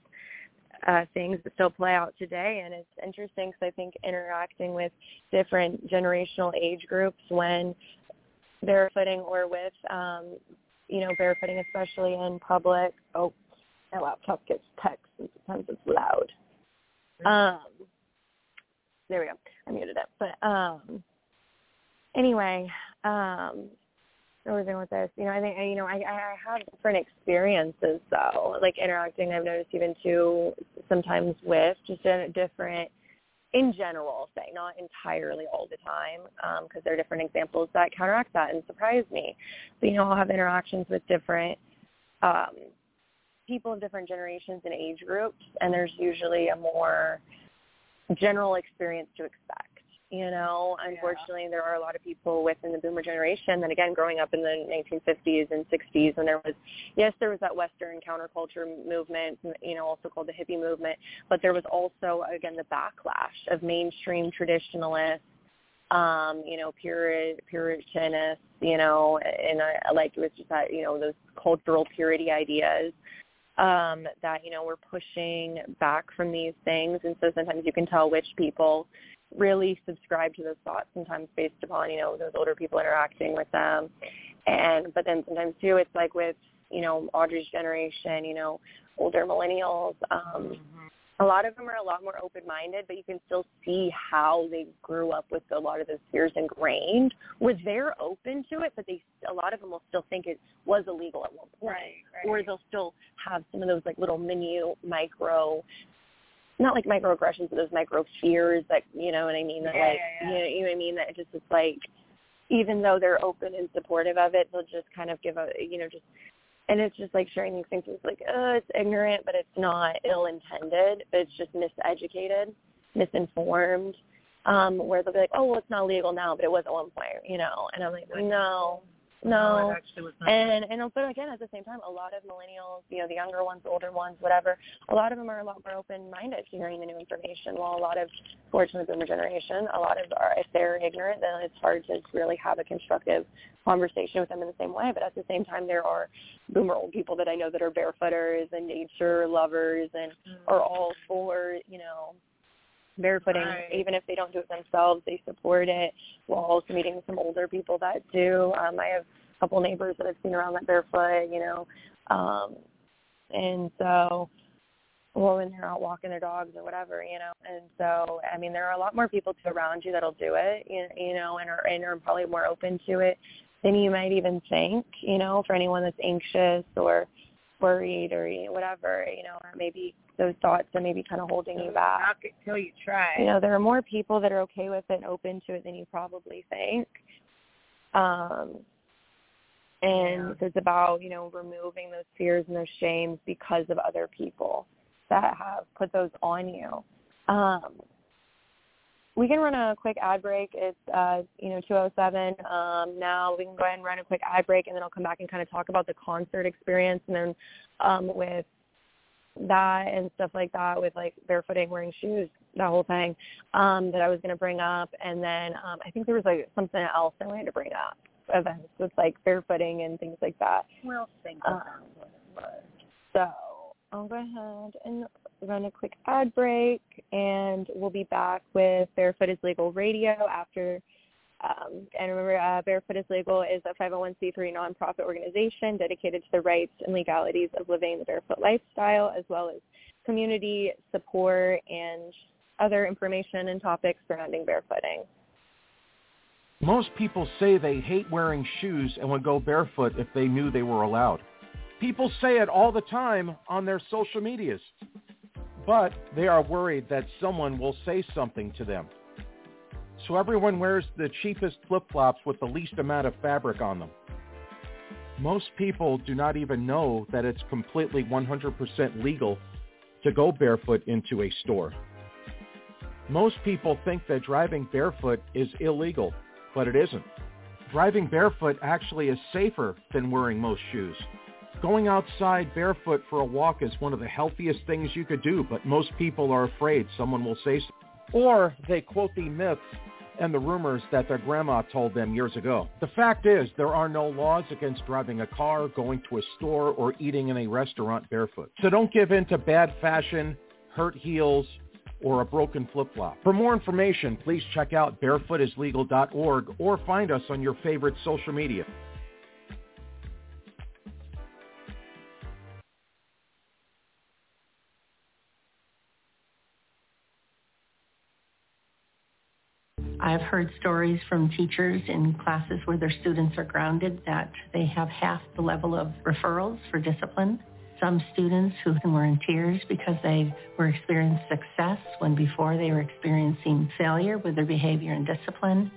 I: uh, things that still play out today. And it's interesting because I think interacting with different generational age groups when barefooting or with um, you know barefooting, especially in public. Oh my laptop gets text and sometimes it's loud. Um, there we go. I muted it. But um, anyway, um, where was I with this? You know, I think you know I I have different experiences though, like interacting. I've noticed even too sometimes with just a different. In general, say not entirely all the time, because um, there are different examples that counteract that and surprise me. But you know, I'll have interactions with different um, people of different generations and age groups, and there's usually a more general experience to expect, you know, unfortunately, yeah. there are a lot of people within the boomer generation that, again, growing up in the 1950s and 60s, and there was, yes, there was that Western counterculture movement, you know, also called the hippie movement, but there was also, again, the backlash of mainstream traditionalists um, you know, Purit, Puritanists, you know, and I, like it was just that, you know, those cultural purity ideas um, that, you know, we're pushing back from these things. And so sometimes you can tell which people really subscribe to those thoughts sometimes based upon, you know, those older people interacting with them. And, but then sometimes too, it's like with, you know, Audrey's generation, you know, older millennials, um, mm-hmm a lot of them are a lot more open-minded, but you can still see how they grew up with a lot of those fears ingrained. Where they're open to it, but they a lot of them will still think it was illegal at one point,
H: right, right.
I: or they'll still have some of those like little mini micro, not like microaggressions, but those micro fears that you know what I mean. That
H: yeah,
I: like
H: yeah, yeah.
I: you know, you know what I mean. That it just is like even though they're open and supportive of it, they'll just kind of give a you know just and it's just like sharing these things. It's like oh it's ignorant but it's not ill intended it's just miseducated misinformed um where they'll be like oh well it's not legal now but it was at one point you know? And i'm like no no,
H: no
I: and and but again at the same time a lot of millennials you know the younger ones the older ones whatever a lot of them are a lot more open minded to hearing the new information while a lot of fortunately boomer generation a lot of are if they're ignorant then it's hard to really have a constructive conversation with them in the same way. But at the same time there are boomer old people that i know that are barefooters and nature lovers and
H: mm-hmm.
I: are all for you know barefooting
H: right.
I: even if they don't do it themselves they support it while also meeting some older people that do um i have a couple neighbors that i've seen around that barefoot you know um and so well when they're out walking their dogs or whatever, you know. And so, I mean, there are a lot more people to around you that'll do it, you, you know, and are and are probably more open to it than you might even think, you know, for anyone that's anxious or worried or you know, whatever, you know, or maybe those thoughts are maybe kind of holding you back.
H: Till you try.
I: You know, there are more people that are okay with it and open to it than you probably think. Um, and
H: yeah.
I: it's about, you know, removing those fears and those shames because of other people that have put those on you. Um, we can run a quick ad break. It's uh, you know 207 um, now. We can go ahead and run a quick ad break, and then I'll come back and kind of talk about the concert experience, and then um, with that and stuff like that, with like barefooting, wearing shoes, that whole thing um, that I was going to bring up, and then um, I think there was like something else I wanted to bring up events with like barefooting and things like that.
H: We'll think
I: um, So I'll go ahead and run a quick ad break, and we'll be back with Barefoot is Legal Radio after. Um, and remember, uh, Barefoot is Legal is a 501c3 nonprofit organization dedicated to the rights and legalities of living the barefoot lifestyle, as well as community support and other information and topics surrounding barefooting.
E: Most people say they hate wearing shoes and would go barefoot if they knew they were allowed. People say it all the time on their social medias, but they are worried that someone will say something to them. So everyone wears the cheapest flip-flops with the least amount of fabric on them. Most people do not even know that it's completely 100% legal to go barefoot into a store. Most people think that driving barefoot is illegal, but it isn't. Driving barefoot actually is safer than wearing most shoes. Going outside barefoot for a walk is one of the healthiest things you could do, but most people are afraid someone will say. Or they quote the myths and the rumors that their grandma told them years ago. The fact is, there are no laws against driving a car, going to a store, or eating in a restaurant barefoot. So don't give in to bad fashion, hurt heels, or a broken flip-flop. For more information, please check out barefootislegal.org or find us on your favorite social media.
J: I've heard stories from teachers in classes where their students are grounded that they have half the level of referrals for discipline. Some students who were in tears because they were experiencing success when before they were experiencing failure with their behavior and discipline.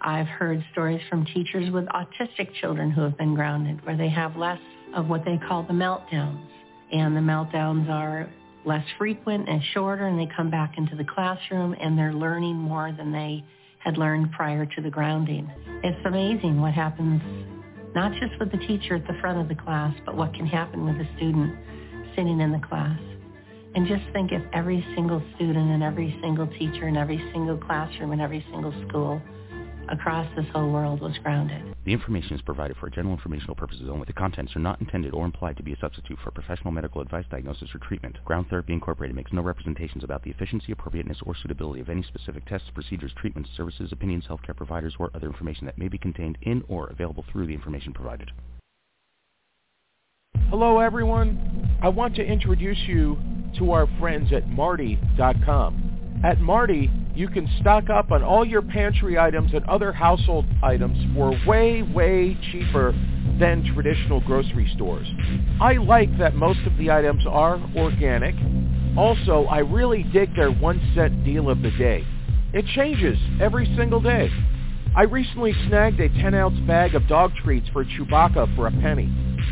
J: I've heard stories from teachers with autistic children who have been grounded where they have less of what they call the meltdowns. And the meltdowns are less frequent and shorter and they come back into the classroom and they're learning more than they had learned prior to the grounding. It's amazing what happens not just with the teacher at the front of the class, but what can happen with a student sitting in the class. And just think if every single student and every single teacher and every single classroom and every single school across this whole world was grounded.
D: The information is provided for general informational purposes only. The contents are not intended or implied to be a substitute for professional medical advice, diagnosis, or treatment. Ground Therapy Incorporated makes no representations about the efficiency, appropriateness, or suitability of any specific tests, procedures, treatments, services, opinions, healthcare providers, or other information that may be contained in or available through the information provided.
E: Hello, everyone. I want to introduce you to our friends at Martie.com. At Martie, you can stock up on all your pantry items and other household items for way, way cheaper than traditional grocery stores. I like that most of the items are organic. Also, I really dig their one cent deal of the day. It changes every single day. I recently snagged a 10-ounce bag of dog treats for Chewbacca for a penny.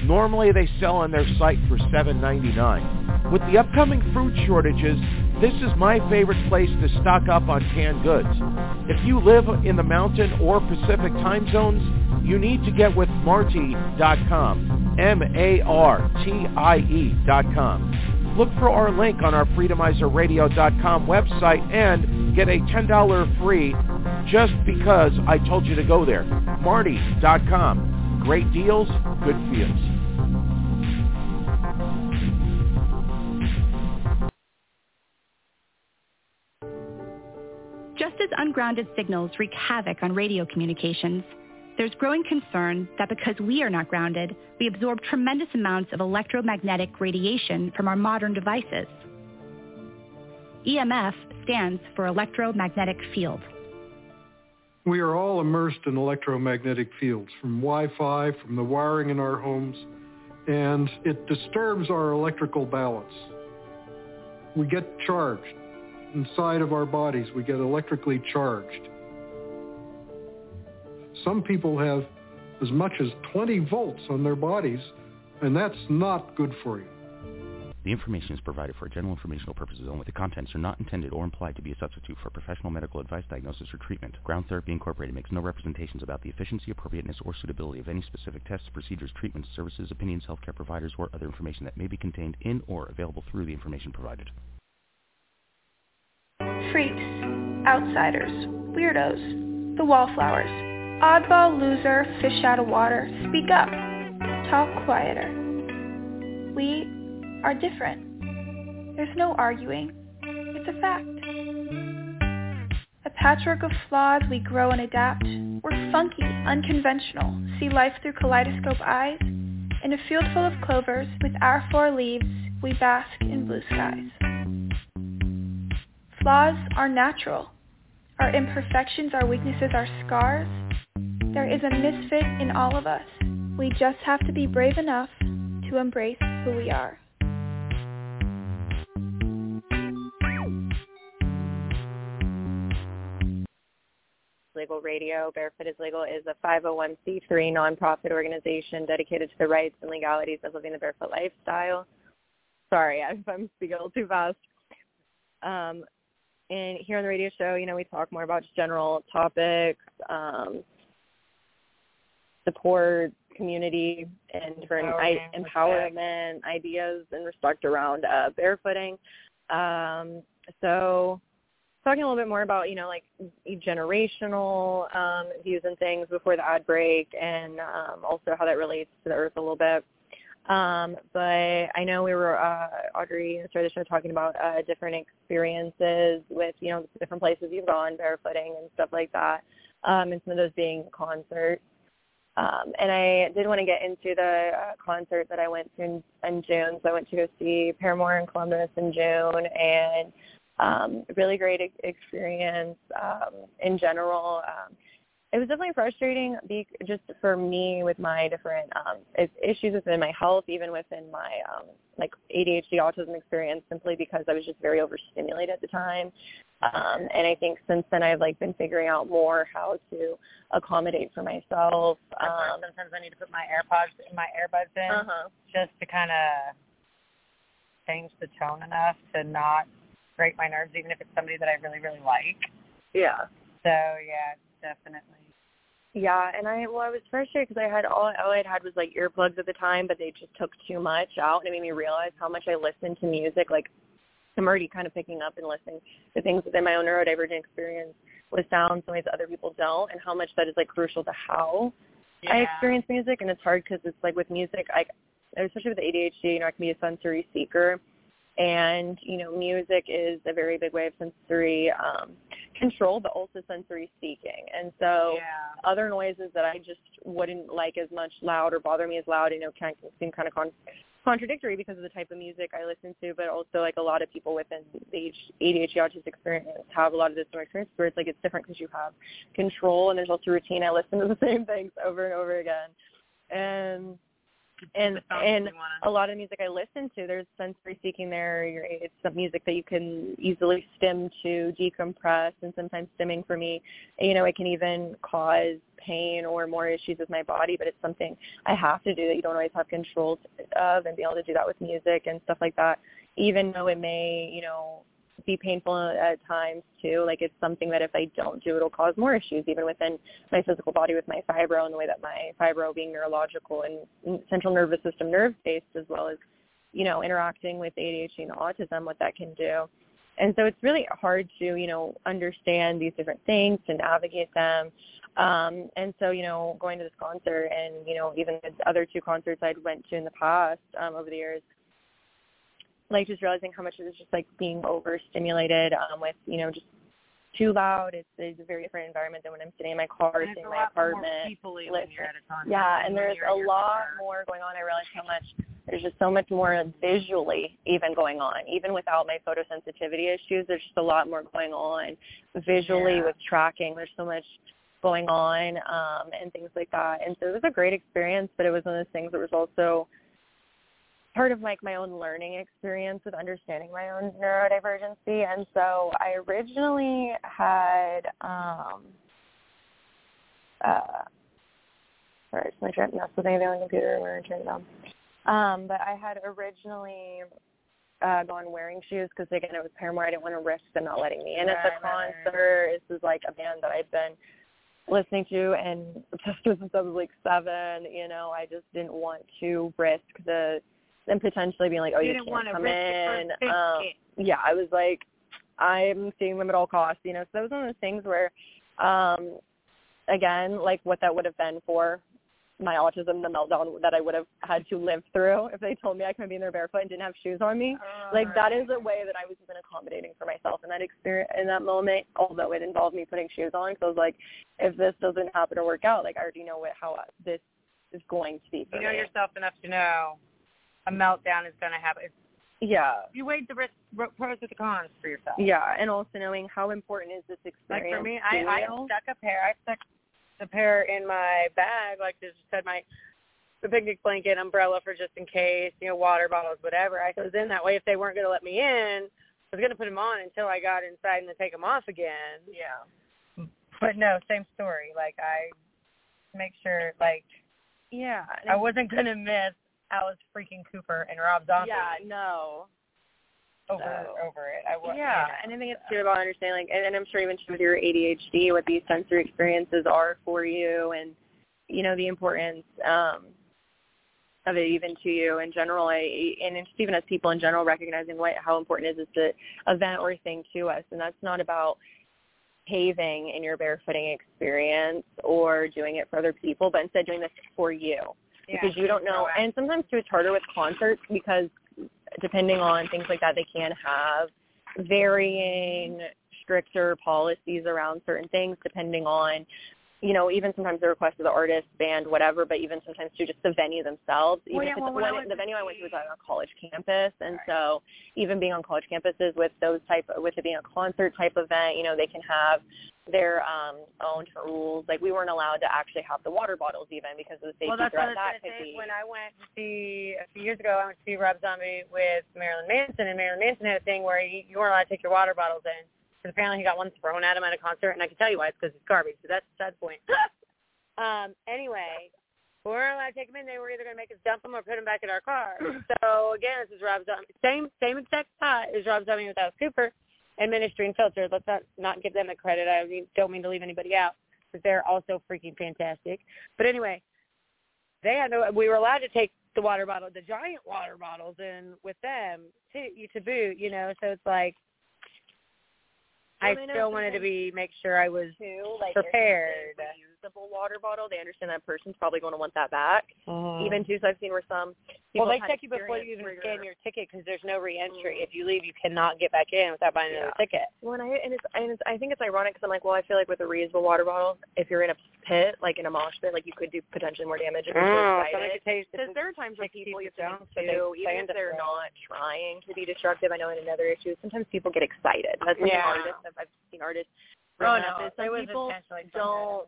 E: Normally they sell on their site for $7.99. With the upcoming food shortages, this is my favorite place to stock up on canned goods. If you live in the Mountain or Pacific time zones, you need to get with Martie.com, M-A-R-T-I-E dot com. Look for our link on our FreedomizerRadio.com website and get a $10 free just because I told you to go there. Martie.com. Great deals, good feels.
C: Just as ungrounded signals wreak havoc on radio communications, there's growing concern that because we are not grounded, we absorb tremendous amounts of electromagnetic radiation from our modern devices. EMF stands for electromagnetic field.
K: We are all immersed in electromagnetic fields from Wi-Fi, from the wiring in our homes, and it disturbs our electrical balance. We get charged. Inside of our bodies, we get electrically charged. Some people have as much as 20 volts on their bodies, and that's not good for you.
D: The information is provided for general informational purposes only. The contents are not intended or implied to be a substitute for professional medical advice, diagnosis, or treatment. Ground Therapy Incorporated makes no representations about the efficiency, appropriateness, or suitability of any specific tests, procedures, treatments, services, opinions, healthcare providers, or other information that may be contained in or available through the information provided.
F: Freaks, outsiders, weirdos, the wallflowers, oddball loser, fish out of water, speak up, talk quieter. We are different. There's no arguing. It's a fact. A patchwork of flaws, we grow and adapt. We're funky, unconventional, see life through kaleidoscope eyes. In a field full of clovers, with our four leaves, we bask in blue skies. Flaws are natural. Our imperfections, our weaknesses, our scars. There is a misfit in all of us. We just have to be brave enough to embrace who we are.
I: Legal Radio. Barefoot is Legal is a 501c3 nonprofit organization dedicated to the rights and legalities of living the barefoot lifestyle. Sorry *laughs* if I'm speaking a little too fast. Um, and here on the radio show, you know, we talk more about just general topics, um, support, community, and different I- empowerment ideas and respect around uh, barefooting. Um, so talking a little bit more about, you know, like generational um, views and things before the ad break and um, also how that relates to the earth a little bit. Um, but I know we were, uh, Audrey started the show talking about uh, different experiences with, you know, different places you've gone barefooting and stuff like that, um, and some of those being concerts. Um, and I did want to get into the uh, concert that I went to in, in June. So I went to go see Paramore in Columbus in June, and um, really great experience um, in general. Um, it was definitely frustrating be, just for me with my different um, issues within my health, even within my um, like ADHD autism experience, simply because I was just very overstimulated at the time. Um, and I think since then I've like been figuring out more how to accommodate for myself.
H: Um, sometimes I need to put my AirPods in my earbuds in
I: uh-huh.
H: just to kind of change the tone enough to not break my nerves, even if it's somebody that I really really like.
I: Yeah.
H: So yeah, definitely.
I: Yeah, and I well, I was frustrated because I had all all I had was like earplugs at the time, but they just took too much out, and it made me realize how much I listen to music. Like I'm already kind of picking up and listening to things within my own neurodivergent experience with sounds in ways other people don't, and how much that is like crucial to how
H: yeah.
I: I experience music. And it's hard because it's like with music, I especially with ADHD, you know, I can be a sensory seeker, and you know music is a very big way of sensory um control but also sensory seeking and so
H: yeah.
I: other noises that i just wouldn't like as much loud or bother me as loud you know can seem kind of con- contradictory because of the type of music i listen to but also like a lot of people within the adhd autistic experience have a lot of this experience where it's like it's different because you have control and there's also routine. I listen to the *laughs* same things over and over again. And and and a lot of music I listen to, there's sensory seeking there. It's some music that you can easily stim to decompress, and sometimes stimming for me, you know, it can even cause pain or more issues with my body. But it's something I have to do that you don't always have control of, and be able to do that with music and stuff like that. Even though it may, you know, be painful at times too. Like it's something that if I don't do, it'll cause more issues even within my physical body with my fibro and the way that my fibro being neurological and central nervous system nerve based as well as, you know, interacting with ADHD and autism, what that can do. And so it's really hard to, you know, understand these different things, to navigate them. Um, and so, you know, going to this concert and, you know, even the other two concerts I'd went to in the past um, over the years, like just realizing how much it is just like being overstimulated um, with you know just too loud. It's, it's a very different environment than when I'm sitting in my car, sitting in
H: my
I: apartment. Yeah, and there's a lot more going on. I realize how much there's just so much more visually even going on. Even without my photosensitivity issues, there's just a lot more going on visually
H: yeah.
I: with tracking. There's so much going on um, and things like that. And so it was a great experience, but it was one of those things that was also part of like my own learning experience with understanding my own neurodivergency and so I originally had um uh sorry, it's my trip mess with anything on the computer and we're turn it on. Um, but I had originally uh gone wearing shoes because again it was Paramore. I didn't want to risk them not letting me in at the
H: Right,
I: concert. This is like a band that I've been listening to and *laughs* just since I was like seven, you know, I just didn't want to risk the them potentially being like, Oh,
H: You
I: you,
H: didn't
I: can't come in. Um yeah, I was like I'm seeing them at all costs, you know. So that was one of those things where um again, like what that would have been for my autism, the meltdown that I would have had to live through if they told me I couldn't be in there barefoot and didn't have shoes on me. like that is a way that I was even accommodating for myself in that experience in that moment. Although it involved me putting shoes on, because I was like, if this doesn't happen or work out, like I already know what how this is going to be. For
H: You know
I: me.
H: yourself enough to know a meltdown is going to happen.
I: Yeah.
H: you weighed the risk, pros with the cons for yourself.
I: Yeah, and also knowing how important is this experience.
H: Like for me, I, I stuck a pair. I stuck the pair in my bag, like just said my the picnic blanket, umbrella for just in case, you know, water bottles, whatever. I was in that way. If they weren't going to let me in, I was going to put them on until I got inside and then take them off again.
I: Yeah.
H: But no, same story. Like I make sure, like
I: Yeah.
H: I wasn't going to miss Alice freaking Cooper and Rob Zombie
I: Yeah, no.
H: over
I: So-
H: over it. I was,
I: yeah, and I think it's too about understanding, like, and, and I'm sure even with your ADHD, what these sensory experiences are for you, and you know the importance um, of it even to you in general. I, and just even as people in general, recognizing what how important it is this event or thing to us, and that's not about paving in your barefooting experience or doing it for other people, but instead doing this for you
H: Yeah,
I: because you don't know. And sometimes too, it's harder with concerts because depending on things like that, they can have varying, stricter policies around certain things depending on, you know, even sometimes the request of the artist, band, whatever, but even sometimes too just the venue themselves. Even
H: Well, yeah, well, when
I: the venue I went to was on a college campus, and so even being on college campuses with those type, with it being a concert type event, you know, they can have their um own rules. Like we weren't allowed to actually have the water bottles even because of the safety
H: well, that's what I
I: threat
H: was
I: that could be.
H: When I went to see a few years ago, I went to see Rob Zombie with Marilyn Manson, and Marilyn Manson had a thing where you, you weren't allowed to take your water bottles in. Because apparently he got one thrown at him at a concert, and I can tell you why. It's because it's garbage. So that's the point. *laughs* um. Anyway, we weren't allowed to take them in. They were either going to make us dump them or put them back in our car. *clears throat* so again, this is Rob Zombie. Same same exact spot as Rob Zombie with Alice Cooper. and Ministry and Filter. Let's not not give them the credit. I mean, don't mean to leave anybody out because they're also freaking fantastic. But anyway, they had no. We were allowed to take the water bottle, the giant water bottles, in with them to to boot. You know, so it's like I
I: Well, I know
H: still wanted to be make sure I was
I: like
H: prepared.
I: If it's a reusable water bottle, they understand that person's probably going to want that back.
H: Mhm.
I: Even too, so I've seen where some people
H: well, they check you before you even
I: where
H: scan your ticket because there's no reentry. If you leave, you cannot get back in without buying another
I: Yeah.
H: ticket.
I: Well, and I and it's and it's, I think it's ironic because I'm like, well, I feel like with a reusable water bottle, if you're in a pit, like in a mosh pit, like you could do potentially more damage if you're
H: Oh,
I: so excited.
H: could
I: Because there are times where
H: makes
I: people
H: you
I: get down
H: down, so they
I: too, even if they're not trying to be destructive. I know in another issue, sometimes people get excited. That's something
H: Yeah.
I: artists I've seen artists.
H: Oh no,
I: up some people don't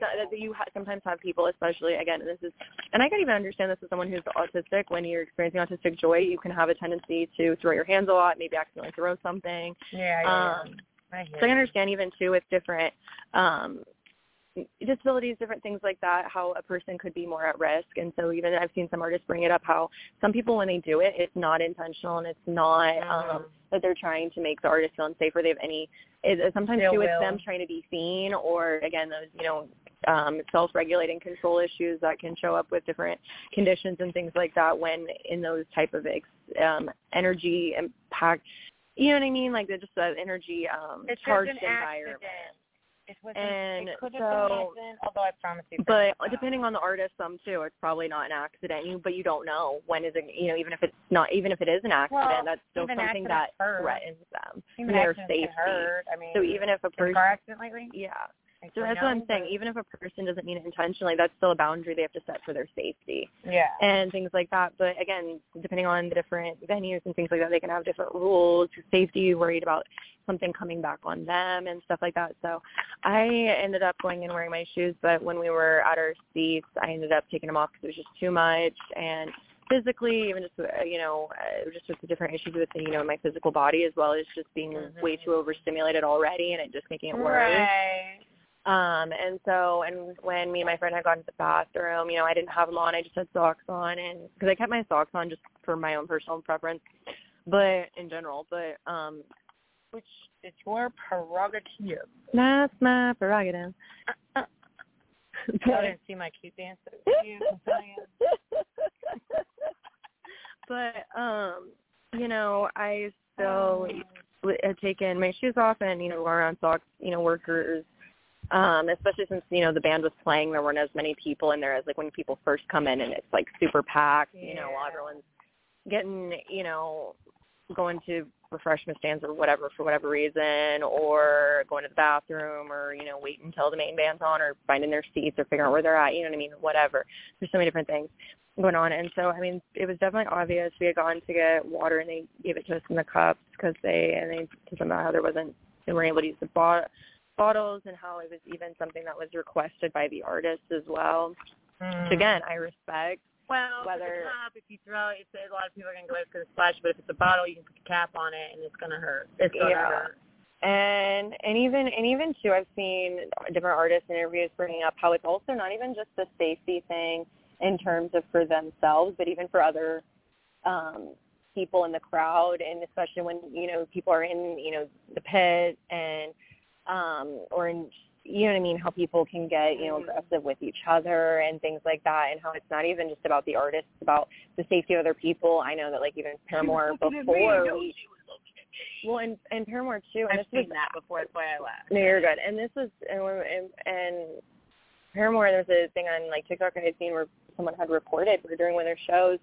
I: that you ha- sometimes have people, especially again, this is, and I can even understand this as someone who's autistic. When you're experiencing autistic joy, you can have a tendency to throw your hands a lot, maybe accidentally throw something.
H: Yeah, yeah,
I: Um,
H: I
I: so I understand even too with different um disabilities, different things like that, how a person could be more at risk. And so even I've seen some artists bring it up how some people when they do it, it's not intentional and it's not um that they're trying to make the artist feel unsafe or they have any it, sometimes too it's them trying to be seen or again those, you know, um self regulating control issues that can show up with different conditions and things like that when in those type of ex, um energy impact you know what I mean? Like they're just an energy um
H: It's
I: charged environment.
H: accident. It was
I: And
H: it could have
I: so-
H: been accident, although I promise you.
I: But depending on the artist, some too, it's probably not an accident. You, but you don't know when is it. You know, even if it's not, even if it is an accident,
H: Well,
I: that's still something that
H: hurt.
I: threatens them,
H: Even
I: their safety.
H: hurt. I mean,
I: so even if a person,
H: car accident lately?
I: yeah. So that's what I'm saying. Even if a person doesn't mean it intentionally, that's still a boundary they have to set for their safety
H: Yeah.
I: and things like that. But again, depending on the different venues and things like that, they can have different rules, safety, worried about something coming back on them and stuff like that. So I ended up going and wearing my shoes, but when we were at our seats, I ended up taking them off because it was just too much and physically, even just uh, you know, uh, just with the different issues with you know my physical body as well as just being way too overstimulated already and it just making it worse.
H: Right.
I: Um, and so, and when me and my friend had gone to the bathroom, you know, I didn't have them on. I just had socks on, and because I kept my socks on just for my own personal preference, but in general, but um,
H: Which is your prerogative.
I: that's my prerogative. *laughs*
H: I didn't see my cute dance. That was cute. I'm telling you. *laughs*
I: but um, you know, I still w- had taken my shoes off and you know wore around socks. You know, workers. Um, especially since you know the band was playing, there weren't as many people in there as like when people first come in and it's like super packed. You know, while everyone's getting you know going to refreshment stands or whatever for whatever reason, or going to the bathroom, or you know waiting until the main band's on, or finding their seats, or figuring out where they're at. You know what I mean? Whatever. There's so many different things going on, and so I mean, it was definitely obvious. We had gone to get water, and they gave it to us in the cups because they and they them about how there wasn't they weren't able to use the bot- bottles, and how it was even something that was requested by the artists as well. Which again, I respect.
H: Well,
I: whether
H: if it's a if you throw it, it's, a lot of people are gonna go, it's gonna splash. But if it's a bottle, you can put the cap on it, and it's gonna hurt. It's gonna
I: Yeah.
H: hurt.
I: and and even and even too i've seen different artists in interviews bringing up how it's also not even just a safety thing in terms of for themselves but even for other um people in the crowd and especially when you know people are in you know the pit and um or in you know what I mean, how people can get, you know, aggressive with each other and things like that and how it's not even just about the artists, it's about the safety of other people. I know that like even *laughs* Paramore before we well and and Paramore too and
H: I've
I: this was
H: seen that before. That's why I laughed.
I: no, you're good. And this was and and, and Paramore. There was a thing on like TikTok I had seen where someone had reported where during one of their shows,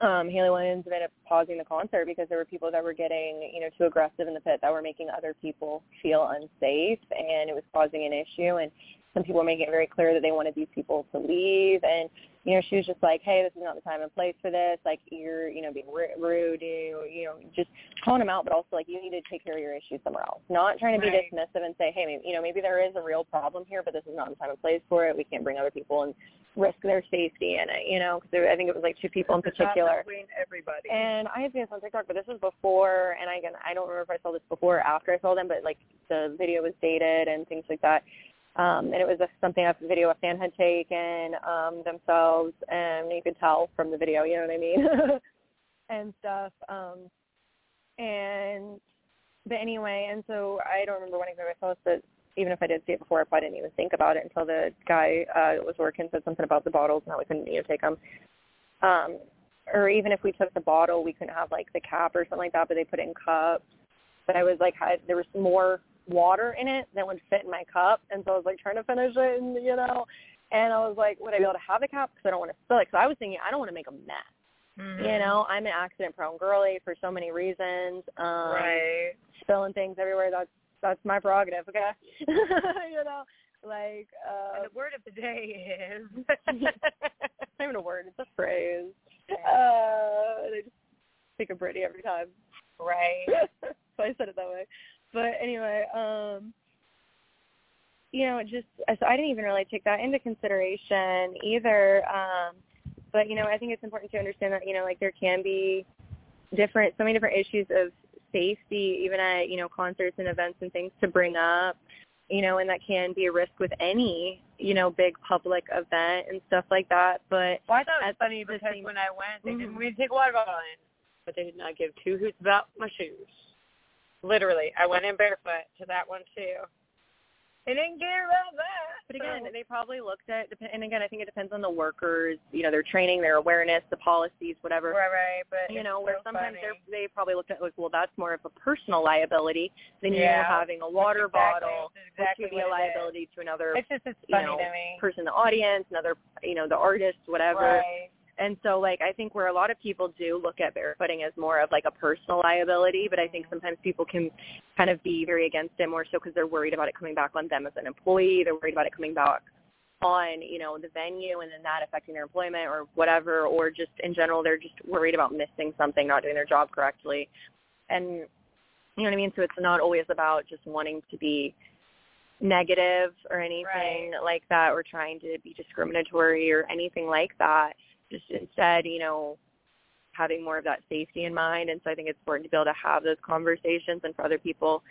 I: um, Hayley Williams ended up pausing the concert because there were people that were getting you know too aggressive in the pit that were making other people feel unsafe, and it was causing an issue. And some people were making it very clear that they wanted these people to leave and you know she was just like hey this is not the time and place for this like you're you know being ru- rude you, you know just calling them out but also like you need to take care of your issues somewhere else not trying to be
H: Right.
I: dismissive and say hey maybe you know maybe there is a real problem here but this is not the time and place for it we can't bring other people and risk their safety in it you know because i think it was like two people in particular
H: everybody.
I: and I had seen this on TikTok, but this was before, and I, again, I don't remember if I saw this before or after I saw them, but like the video was dated and things like that. Um, and it was a, something a video a fan had taken um, themselves, and you could tell from the video, you know what I mean, *laughs* and stuff. Um, and but anyway, and so I don't remember when I my post, but even if I did see it before, I probably didn't even think about it until the guy uh, was working said something about the bottles and how we couldn't you know take them. Um, or even if we took the bottle, we couldn't have like the cap or something like that, but they put it in cups. But I was like, I, there was more water in it that would fit in my cup, and so I was like trying to finish it, and you know, and I was like, would I be able to have a cap because I don't want to spill it? Because I was thinking I don't want to make a mess.
H: Mm-hmm.
I: You know, I'm an accident prone girly for so many reasons. Um
H: Right.
I: spilling things everywhere, that's that's my prerogative, okay? *laughs* you know, like uh
H: And the word of the day is *laughs* *laughs*
I: not even a word, it's a phrase. Uh and I just think of Brittany every time.
H: right.
I: so I said it that way. But anyway, um you know, it just so I didn't even really take that into consideration either. Um but you know, I think it's important to understand that, you know, like there can be different so many different issues of safety even at, you know, concerts and events and things to bring up, you know, and that can be a risk with any, you know, big public event and stuff like that. But
H: Well, I thought it was funny because
I: same-
H: when I went, they didn't
I: Mhm.
H: want take water bottle in, but they did not give two hoots about my shoes. Literally, I went in barefoot to that one too. They didn't care about that.
I: But again,
H: so-
I: they probably looked at, and again, I think it depends on the workers, you know, their training, their awareness, the policies, whatever.
H: right, right, but
I: You know, where
H: so
I: sometimes they're, they probably looked at like, well, that's more of a personal liability than you
H: Yeah.
I: having a water
H: exactly,
I: bottle,
H: exactly
I: which could be a
H: it is.
I: liability to another
H: It's just it's
I: you
H: funny
I: know,
H: to me.
I: person in the audience, another, you know, the artist, whatever.
H: Right.
I: And so, like, I think where a lot of people do look at barefooting as more of like a personal liability, but I think
H: Mm-hmm.
I: sometimes people can kind of be very against it more so because they're worried about it coming back on them as an employee. They're worried about it coming back on, you know, the venue and then that affecting their employment or whatever, or just in general, they're just worried about missing something, not doing their job correctly. And, you know what I mean? So it's not always about just wanting to be negative or anything like that or trying to be discriminatory or anything like that. Just instead, you know, having more of that safety in mind. And so I think it's important to be able to have those conversations and for other people,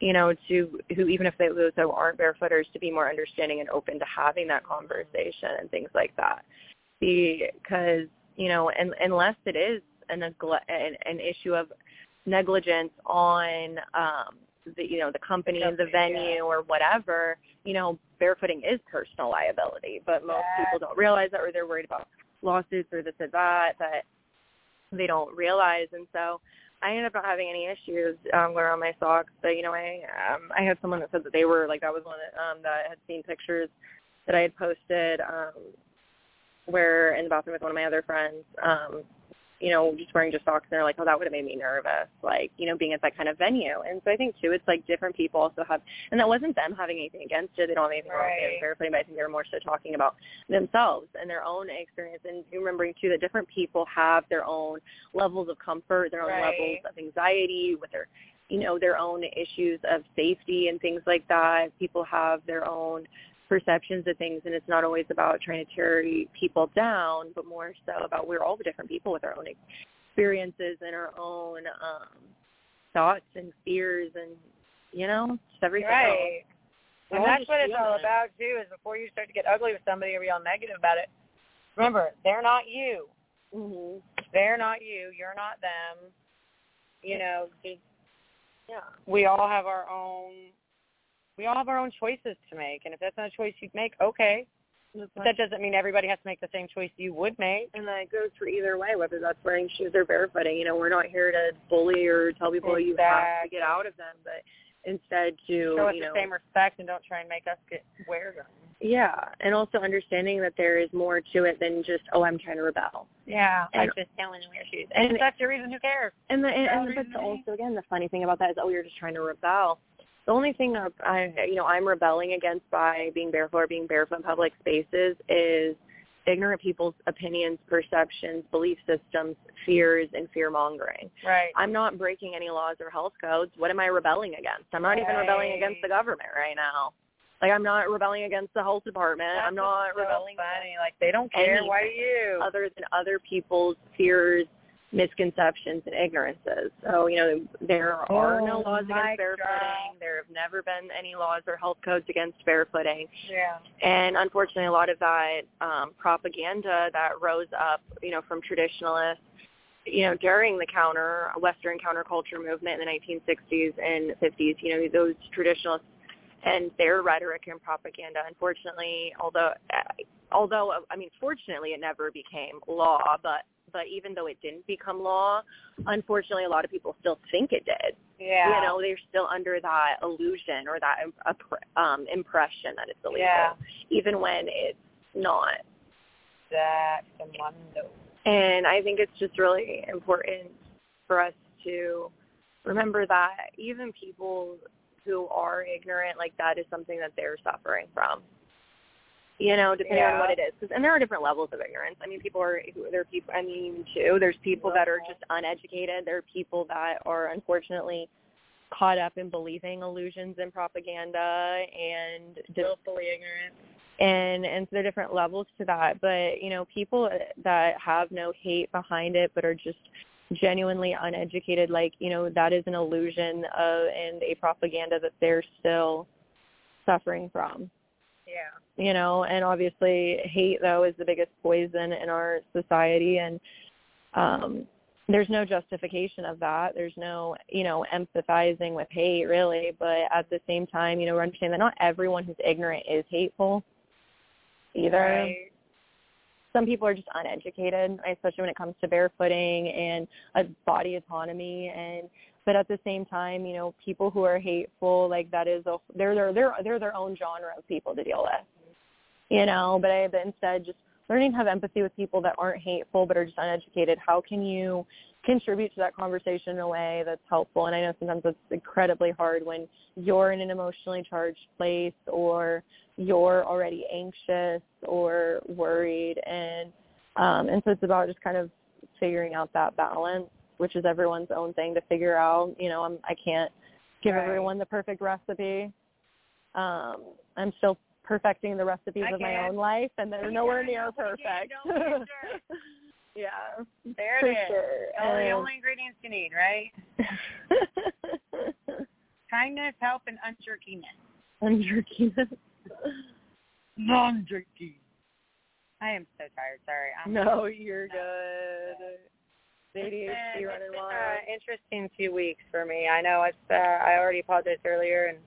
I: you know, to who even if they those who aren't barefooters to be more understanding and open to having that conversation and things like that. Because, you know, and unless it is a negle- an, an issue of negligence on um the you know the company the venue or whatever you know barefooting is personal liability but most people don't realize that or they're worried about lawsuits or this or that that they don't realize. And so I ended up not having any issues um wearing my socks. But you know I um I had someone that said that they were like that was one that um that had seen pictures that I had posted um where in the bathroom with one of my other friends um you know, just wearing just socks and they're like, oh, that would have made me nervous, like, you know, being at that kind of venue. And so I think, too, it's like different people also have, and that wasn't them having anything against it. They don't have anything wrong with
H: Right.
I: it, but I think they're more so talking about themselves and their own experience and remembering, too, that different people have their own levels of comfort, their own
H: Right.
I: levels of anxiety with their, you know, their own issues of safety and things like that. People have their own perceptions of things and it's not always about trying to tear people down but more so about we're all different people with our own experiences and our own um thoughts and fears and you know just everything.
H: Right.
I: We're
H: And that's what it's all
I: human.
H: about too. Is before you start to get ugly with somebody or be all negative about it, remember they're not you.
I: Mm-hmm.
H: They're not you. You're not them. You know,
I: yeah.
H: we all have our own. We all have our own choices to make, and if that's not a choice you'd make, okay. But that doesn't mean everybody has to make the same choice you would make.
I: and that goes for either way, whether that's wearing shoes or barefooting. You know, we're not here to bully or tell people you have to get out of them, but instead to
H: Show us
I: you know
H: the same respect and don't try and make us get wear them.
I: yeah, and also understanding that there is more to it than just oh I'm trying to rebel.
H: Yeah,
I: And-
H: I just telling you wear shoes. And,
I: And-
H: if that's your reason, who cares?
I: And the and, and
H: the
I: but also again the funny thing about that is oh you're just trying to rebel. The only thing that I you know I'm rebelling against by being barefoot or being barefoot in public spaces is ignorant people's opinions, perceptions, belief systems, fears, and fear mongering.
H: Right.
I: I'm not breaking any laws or health codes. What am I rebelling against? I'm not even rebelling against the government right now. Like I'm not rebelling against the health department. I'm not
H: so
I: rebelling
H: funny. Like they don't care. Why you?
I: other than other people's fears, misconceptions, and ignorances. So, you know, there are no
H: Oh,
I: laws against barefooting. There have never been any laws or health codes against barefooting.
H: Yeah.
I: And unfortunately, a lot of that um, propaganda that rose up, you know, from traditionalists you know, during the counter Western counterculture movement in the 1960s and 50s, you know, those traditionalists and their rhetoric and propaganda. Unfortunately, although although I mean, fortunately, it never became law. But but even though it didn't become law, unfortunately, a lot of people still think it did.
H: Yeah.
I: You know, they're still under that illusion or that um, impression that it's illegal,
H: yeah.
I: even when it's not.
H: That's.
I: And I think it's just really important for us to remember that even people who are ignorant, like that is something that they're suffering from. You know, depending
H: yeah.
I: on what it is, Cause, and there are different levels of ignorance. I mean, people are there are people. I mean, too. There's people that are just uneducated. There are people that are unfortunately caught up in believing illusions and propaganda and just...
H: willfully ignorant.
I: And and so there are different levels to that. But you know, people that have no hate behind it, but are just genuinely uneducated like you know that is an illusion of and a propaganda that they're still suffering from
H: yeah
I: you know and obviously hate though is the biggest poison in our society and um there's no justification of that. There's no you know empathizing with hate really. But at the same time you know we're understanding that not everyone who's ignorant is hateful either.
H: Right.
I: Some people are just uneducated, especially when it comes to barefooting and a body autonomy. And but at the same time, you know, people who are hateful, like that is a they're they're they're they're their own genre of people to deal with. You know, but I but instead just learning to have empathy with people that aren't hateful but are just uneducated. How can you contribute to that conversation in a way that's helpful? And I know sometimes it's incredibly hard when you're in an emotionally charged place or you're already anxious or worried and um and so it's about just kind of figuring out that balance which is everyone's own thing to figure out you know i'm i can't give
H: right.
I: everyone the perfect recipe um i'm still perfecting the recipes of my own life and they're nowhere near perfect. *laughs* yeah
H: there it is.
I: sure.
H: All the only ingredients you need right? *laughs* Kindness help and unjerkiness.
I: Unjerkiness. *laughs*
H: Non-jerky. I am so tired. Sorry. I'm
I: no you're good. The ADHD running wild.
H: uh, interesting few weeks for me. I know it's. Uh, I already apologized earlier and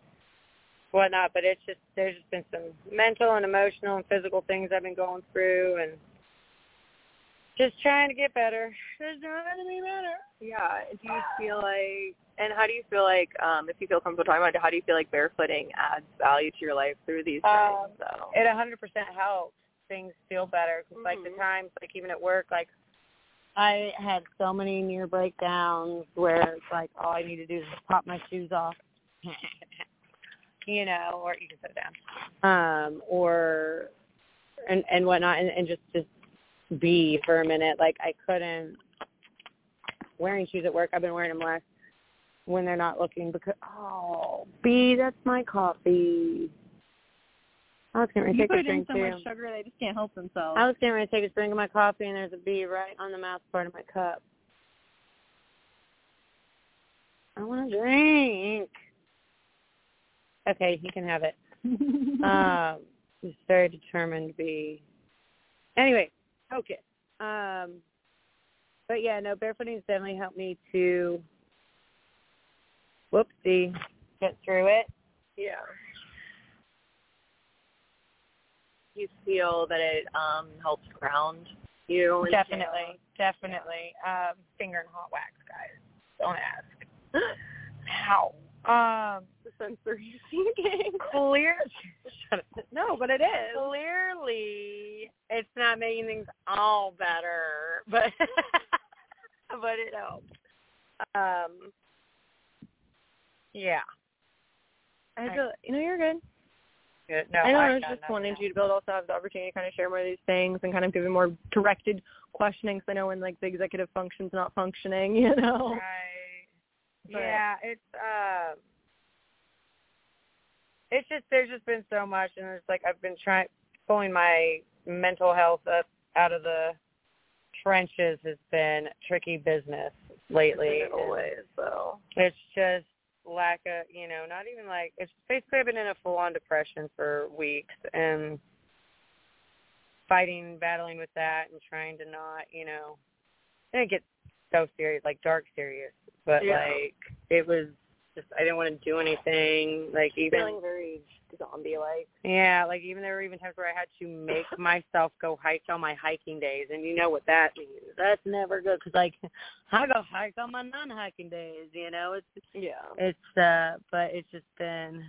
H: whatnot, but it's just there's just been some mental and emotional and physical things I've been going through, and just trying to get better. Just trying to be better.
I: Yeah. Do you feel like, and how do you feel like, um, if you feel comfortable talking about it, how do you feel like barefooting adds value to your life through these
H: Um,
I: things? So.
H: It 100% helps things feel better. 'Cause, Like the
I: Mhm.
H: times, like even at work, like I had so many near breakdowns where it's like all I need to do is pop my shoes off, *laughs* you know, or you can sit down, um, or and and whatnot, and, and just just be for a minute. Like I couldn't wearing shoes at work. I've been wearing them less when they're not looking because oh, B, that's my coffee. I was getting ready to take a
I: put in
H: drink
I: so
H: too.
I: much sugar they just can't help themselves.
H: I was getting ready to take a drink of my coffee, and there's a bee right on the mouth part of my cup. I want a drink. Okay, he can have it. *laughs* um, he's very determined bee. Anyway, okay. Um, but yeah, no, barefooting has definitely helped me to, whoopsie, get through it.
I: yeah. You feel that it um helps ground you
H: Definitely, definitely. Um, finger and hot wax, guys. Don't ask. *laughs* How? Um,
I: sensory *laughs* seeking.
H: clear.
I: No, but it is.
H: Clearly, it's not making things all better, but *laughs* but it helps. Um, yeah.
I: I feel, you know, you're good.
H: Good. No,
I: I know. I was just
H: wanted
I: wanting
H: else.
I: you to build also have the opportunity to kind of share more of these things and kind of give a more directed questioning. Because I know when like the executive function's not functioning, *laughs* you know.
H: Right.
I: But-
H: yeah, it's um it's just there's just been so much and it's like I've been trying pulling my mental health up out of the trenches has been tricky business lately.
I: Always so.
H: It's just lack of you know, not even like it's basically I've been in a full on depression for weeks and fighting, battling with that and trying to not, you know I think it so serious, like dark serious. But
I: Yeah.
H: like it was just I didn't want to do anything. Like even
I: Feeling very zombie-like.
H: yeah, like even there were even times where I had to make *laughs* myself go hike on my hiking days, and you know what that means. That's never good because like *laughs* I go hike on my non-hiking days. You know, it's
I: Yeah.
H: it's uh, but it's just been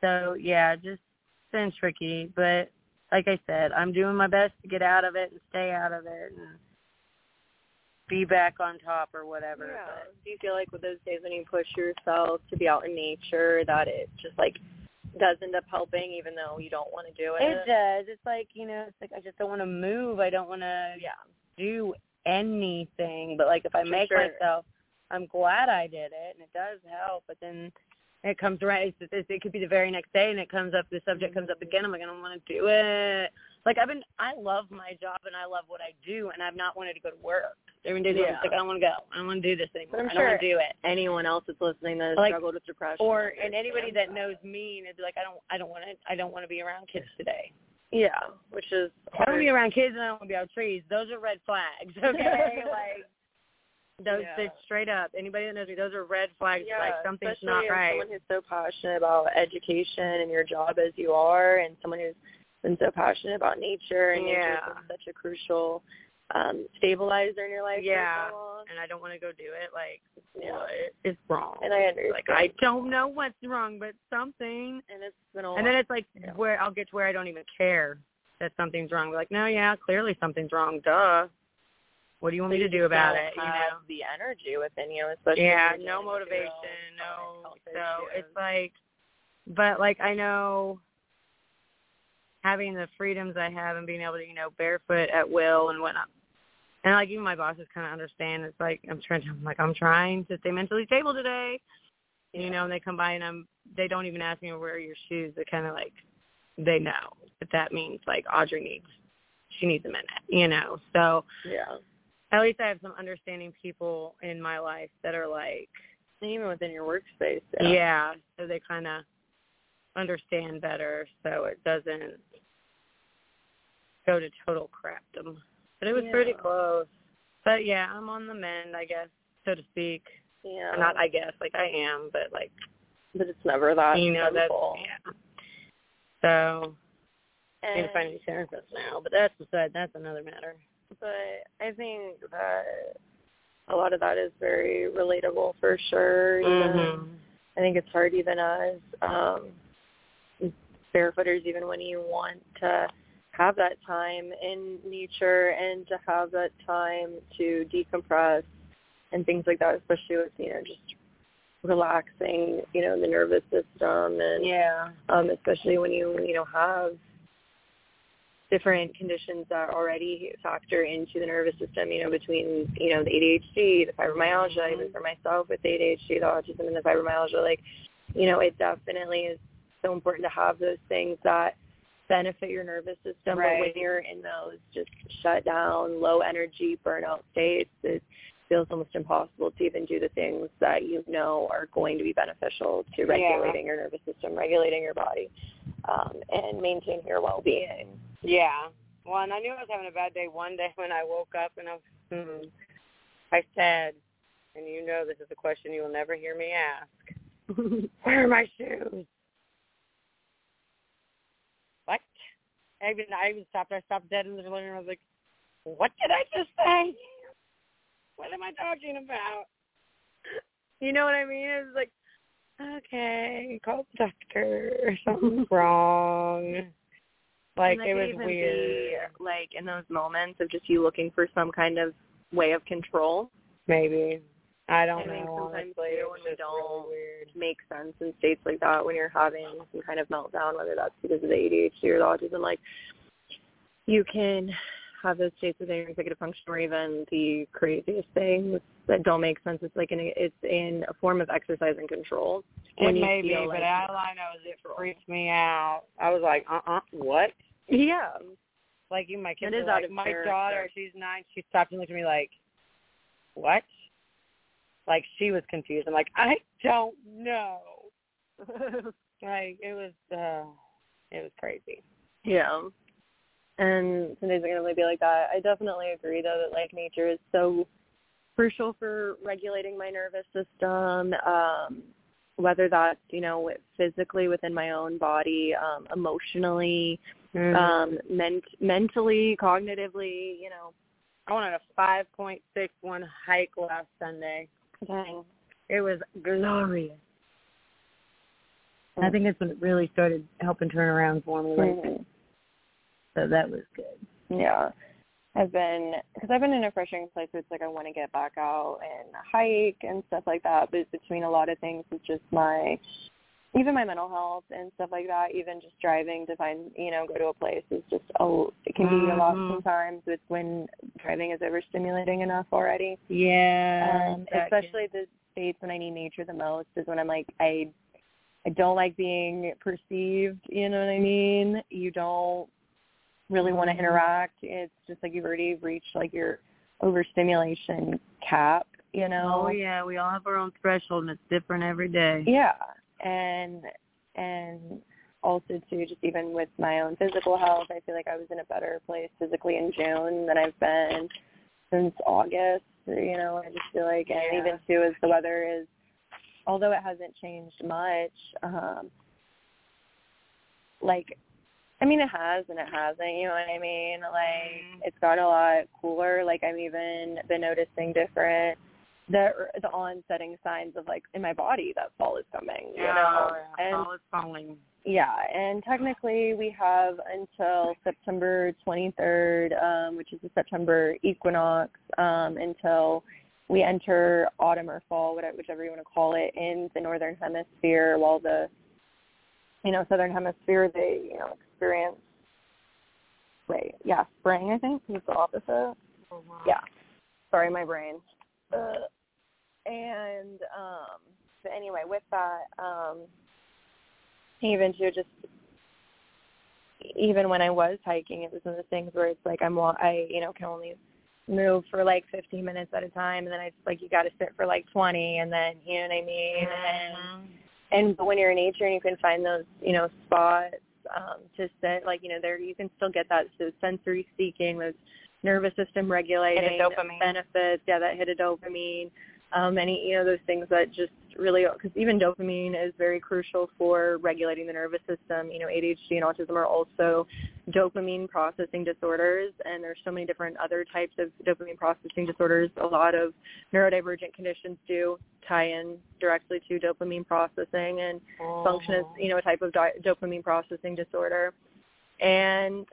H: so yeah, just been tricky. But like I said, I'm doing my best to get out of it and stay out of it and be back on top or whatever.
I: Yeah.
H: But
I: Do you feel like with those days when you push yourself to be out in nature that it just like does end up helping even though you don't want to do it?
H: It does. It's like you know, it's like I just don't want to move. I don't want to
I: Yeah.
H: do anything. But like if I
I: For
H: make
I: sure.
H: myself, I'm glad I did it, and it does help. But then it comes right. It's, it's, it could be the very next day, and it comes up. The subject comes up mm-hmm. again. I'm like, I don't want to do it. Like I've been. I love my job, and I love what I do, and I've not wanted to go to work. Every day,
I: Yeah.
H: it's like I don't want to go. I don't want to do this anymore.
I: I'm
H: I don't want to do it.
I: anyone else that's listening that has
H: Like,
I: struggled with depression
H: Or and anybody that knows me, and it's like I don't. I don't want to. I don't want to be around kids today.
I: Yeah, which is
H: I don't want to be around kids and I don't want to be out trees. Those are red flags, *laughs* okay? *laughs* like those,
I: Yeah.
H: straight up. Anybody that knows me, those are red flags.
I: yeah,
H: like something's not right.
I: someone who's so passionate about education and your job as you are, and someone who's been so passionate about nature and nature
H: Yeah.
I: is such a crucial um stabilizer in your life.
H: Yeah,
I: so
H: and I don't want to go do it. Like
I: Yeah.
H: what is wrong?
I: And I understand.
H: like I don't know what's wrong, but something.
I: and it's been a
H: And then it's like where I'll get to where I don't even care that something's wrong. We're Like no, yeah, clearly something's wrong. Duh. What do you want me to do about it? You
I: have
H: know.
I: the energy within you, especially
H: yeah no
I: dealing with real
H: motivation no so it's like but like i know having the freedoms i have and being able to you know barefoot at will and whatnot and like even my bosses kind of understand it's like i'm trying to, I'm like i'm trying to stay mentally stable today you know and they come by and i'm they don't even ask me to wear your shoes they kind of like they know that that means like audrey needs she needs a minute you know so
I: yeah.
H: at least I have some understanding people in my life that are like,
I: Even within your workspace.
H: yeah,
I: Yeah.
H: so they kind of understand better, so it doesn't go to total crapdom. But it was pretty close. But yeah, I'm on the mend, I guess, so to speak.
I: Yeah.
H: Or not, I guess, like I am, but like
I: but it's never that
H: you know, that's
I: simple.
H: yeah. So I need
I: And,
H: to find a therapist now, but that's beside that's another matter.
I: but I think that a lot of that is very relatable for sure. Even,
H: Mhm.
I: I think it's hard even as um barefooters even when you want to have that time in nature and to have that time to decompress and things like that, especially with, you know, just relaxing, you know, the nervous system and
H: Yeah.
I: um, especially when you you know have different conditions that already factor into the nervous system. You know, between you know the ADHD, the fibromyalgia, even for myself with the ADHD, the autism, and the fibromyalgia, like you know, it definitely is so important to have those things that benefit your nervous system. But
H: Right.
I: when you're in those just shut down, low energy, burnout states, it feels almost impossible to even do the things that you know are going to be beneficial to
H: Yeah.
I: regulating your nervous system, regulating your body, um, and maintaining your well-being.
H: Yeah. Well, and I knew I was having a bad day one day when I woke up and I was, hmm, I said, and you know this is a question you will never hear me ask. *laughs* Where are my shoes? What? I even I even stopped. I stopped dead in the living room. I was like, "What did I just say? What am I talking about?" You know what I mean? It was like, okay, call the doctor. Or something's *laughs* wrong. Like it was weird.
I: Be, like in those moments of just you looking for some kind of way of control.
H: Maybe. I don't
I: I
H: know.
I: think sometimes
H: honestly.
I: too
H: It's
I: when we
H: just
I: don't
H: really weird.
I: make sense in states like that when you're having some kind of meltdown, whether that's because of the ADHD or the autism, like you can have those states within your executive function or even the craziest things that don't make sense. It's like in a, it's in a form of exercise and control.
H: It
I: you
H: may be,
I: feel
H: but
I: like
H: all I know is it freaked me out. I was like, uh uh what?
I: yeah,
H: Like even my kids
I: It is
H: are
I: out
H: like,
I: of
H: my daughter, she's nine, she stopped and looked at me like, What? Like she was confused. I'm like, I don't know. *laughs* like it was uh it was crazy.
I: Yeah. And some days are gonna be like that. I definitely agree though that like nature is so crucial for regulating my nervous system. Um, whether that's you know physically within my own body, um, emotionally,
H: Mhm.
I: um, ment- mentally, cognitively, you know.
H: I went on a five point six one hike last Sunday.
I: Dang.
H: It was glorious. I think it's when it really started helping turn around for me.
I: Mhm.
H: So that was good.
I: Yeah. I've been because I've been in a frustrating place where it's like I want to get back out and hike and stuff like that, but between a lot of things, it's just my even my mental health and stuff like that. Even just driving to find you know go to a place is just a it can be a lot
H: Mhm.
I: sometimes. It's when driving is overstimulating enough already.
H: Yeah.
I: um,
H: that can-
I: especially the states when I need nature the most is when I'm like I I don't like being perceived. You know what I mean? You don't really want to
H: Mhm.
I: interact. It's just like you've already reached like your overstimulation cap. You know?
H: Oh yeah, we all have our own threshold and it's different every day.
I: Yeah, and and also too, just even with my own physical health, I feel like I was in a better place physically in June than I've been since August. You know, I just feel like, and
H: Yeah.
I: even too, as the weather is, although it hasn't changed much, um, like. I mean, it has and it hasn't. You know what I mean? Like,
H: Mhm.
I: it's got a lot cooler. Like, I've even been noticing different the the onsetting signs of like in my body that fall is coming. You know,
H: yeah,
I: and
H: fall is falling.
I: yeah, and technically we have until September 23rd, um, which is the September equinox, um, until we enter autumn or fall, whatever, whichever you want to call it, in the northern hemisphere, while the you know southern hemisphere they you know experience wait yeah spring I think is the opposite. Yeah, sorry, my brain. Uh, and um, but anyway, with that, um, even to just even when I was hiking, it was one of the things where it's like I'm I you know can only move for like 15 minutes at a time, and then I just like you got to sit for like 20, and then you know what I mean. And and but when you're in nature and you can find those you know spots um, to sit, like you know there you can still get that those sensory seeking, those nervous system regulating
H: dopamine.
I: benefits. Yeah, that hit a dopamine. Um, any you know those things that just really because even dopamine is very crucial for regulating the nervous system. You know, ADHD and autism are also dopamine processing disorders, and there's so many different other types of dopamine processing disorders. A lot of neurodivergent conditions do tie in directly to dopamine processing and function as you know a type of di- dopamine processing disorder. And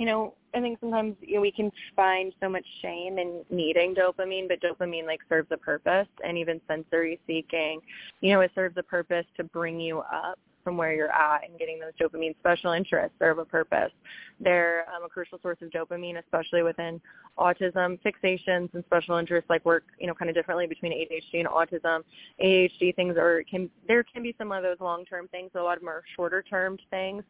I: you know, I think sometimes you know, we can find so much shame in needing dopamine, but dopamine like serves a purpose, and even sensory seeking, you know, it serves a purpose to bring you up from where you're at and getting those dopamine special interests serve a purpose. They're um, a crucial source of dopamine, especially within autism. Fixations and special interests like work, you know, kind of differently between ADHD and autism. ADHD things are can there can be some of those long term things. A lot of are shorter term things.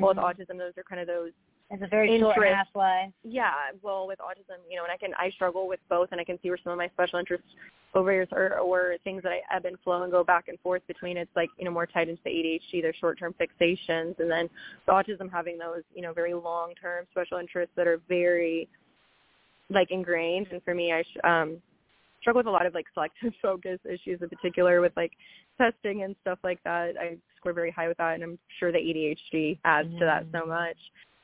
I: Well, with autism, those are kind of those
H: It's a very short
I: interest.
H: half life.
I: yeah, well, with autism, you know, and I can I struggle with both, and I can see where some of my special interests over years are or things that I ebb and flow and go back and forth between. It's like you know more tied into the ADHD, their short-term fixations, and then the autism having those you know very long-term special interests that are very like ingrained. And for me, I sh- um struggle with a lot of like selective *laughs* focus issues in particular with like testing and stuff like that. I score very high with that, and I'm sure the ADHD adds to that so much.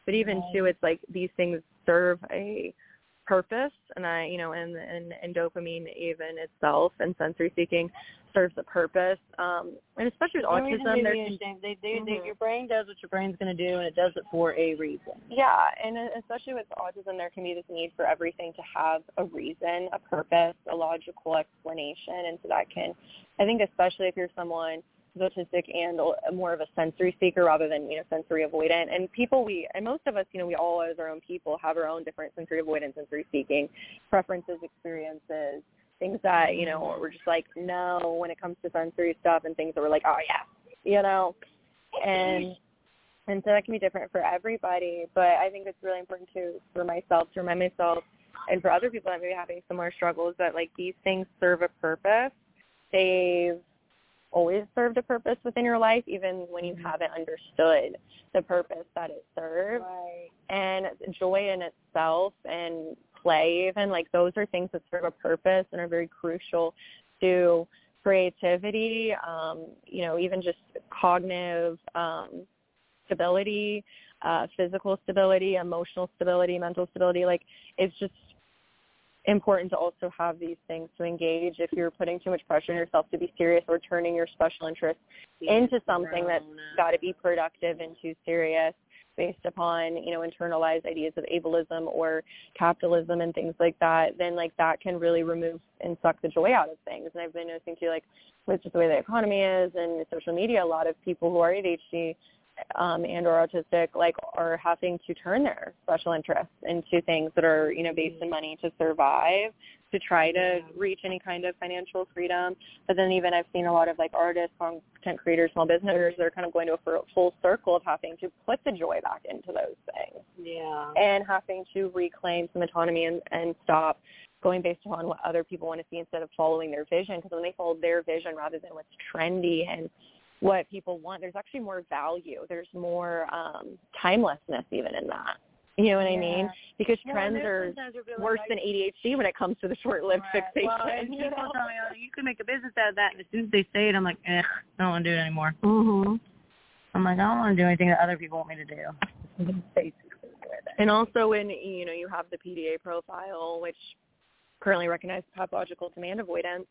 I: But even too, it's like these things serve a purpose, and I, you know, and and and dopamine even itself and sensory seeking serves a purpose. Um, and especially with autism,
H: to
I: there
H: be. They, they, they,
I: Mhm.
H: your brain does what your brain's going to do, and it does it for a reason.
I: Yeah, and uh, especially with autism, there can be this need for everything to have a reason, a purpose, a logical explanation, and so that can, I think, especially if you're someone autistic and more of a sensory seeker rather than you know sensory avoidant. And people, we and most of us, you know, we all as our own people have our own different sensory avoidant, sensory seeking preferences, experiences, things that you know we're just like no when it comes to sensory stuff, and things that we're like, oh yeah, you know, and and so that can be different for everybody. But I think it's really important to for myself to remind myself and for other people that may be having similar struggles that like these things serve a purpose. They've always served a purpose within your life, even when you haven't understood the purpose that it serves.
H: Right.
I: And joy in itself and play even like those are things that serve a purpose and are very crucial to creativity um you know even just cognitive um stability uh physical stability emotional stability mental stability like it's just important to also have these things to engage if you're putting too much pressure on yourself to be serious or turning your special interest into something that's got to be productive and too serious based upon you know internalized ideas of ableism or capitalism and things like that then like that can really remove and suck the joy out of things. And i've been noticing too like with just the way the economy is and social media a lot of people who are adhd um, and or autistic like are having to turn their special interests into things that are you know based in money to survive to try to reach any kind of financial freedom. But then even i've seen a lot of like artists content creators small businesses that are kind of going to a full circle of having to put the joy back into those things.
H: Yeah.
I: and having to reclaim some autonomy and, and stop going based upon what other people want to see instead of following their vision because when they follow their vision rather than what's trendy and what people want there's actually more value there's more um timelessness even in that you know what i mean because
H: Well,
I: trends are
H: feel
I: worse
H: like-
I: than adhd when it comes to the short-lived fixation
H: Well,
I: you know?
H: tell me, oh, you can make a business out of that, and as soon as they say it, I'm like, eh, I don't want to do it anymore.
I: Mhm.
H: I'm like, I don't want to do anything that other people want me to do. Basically,
I: And also when you know you have the PDA profile, which currently recognizes pathological demand avoidance,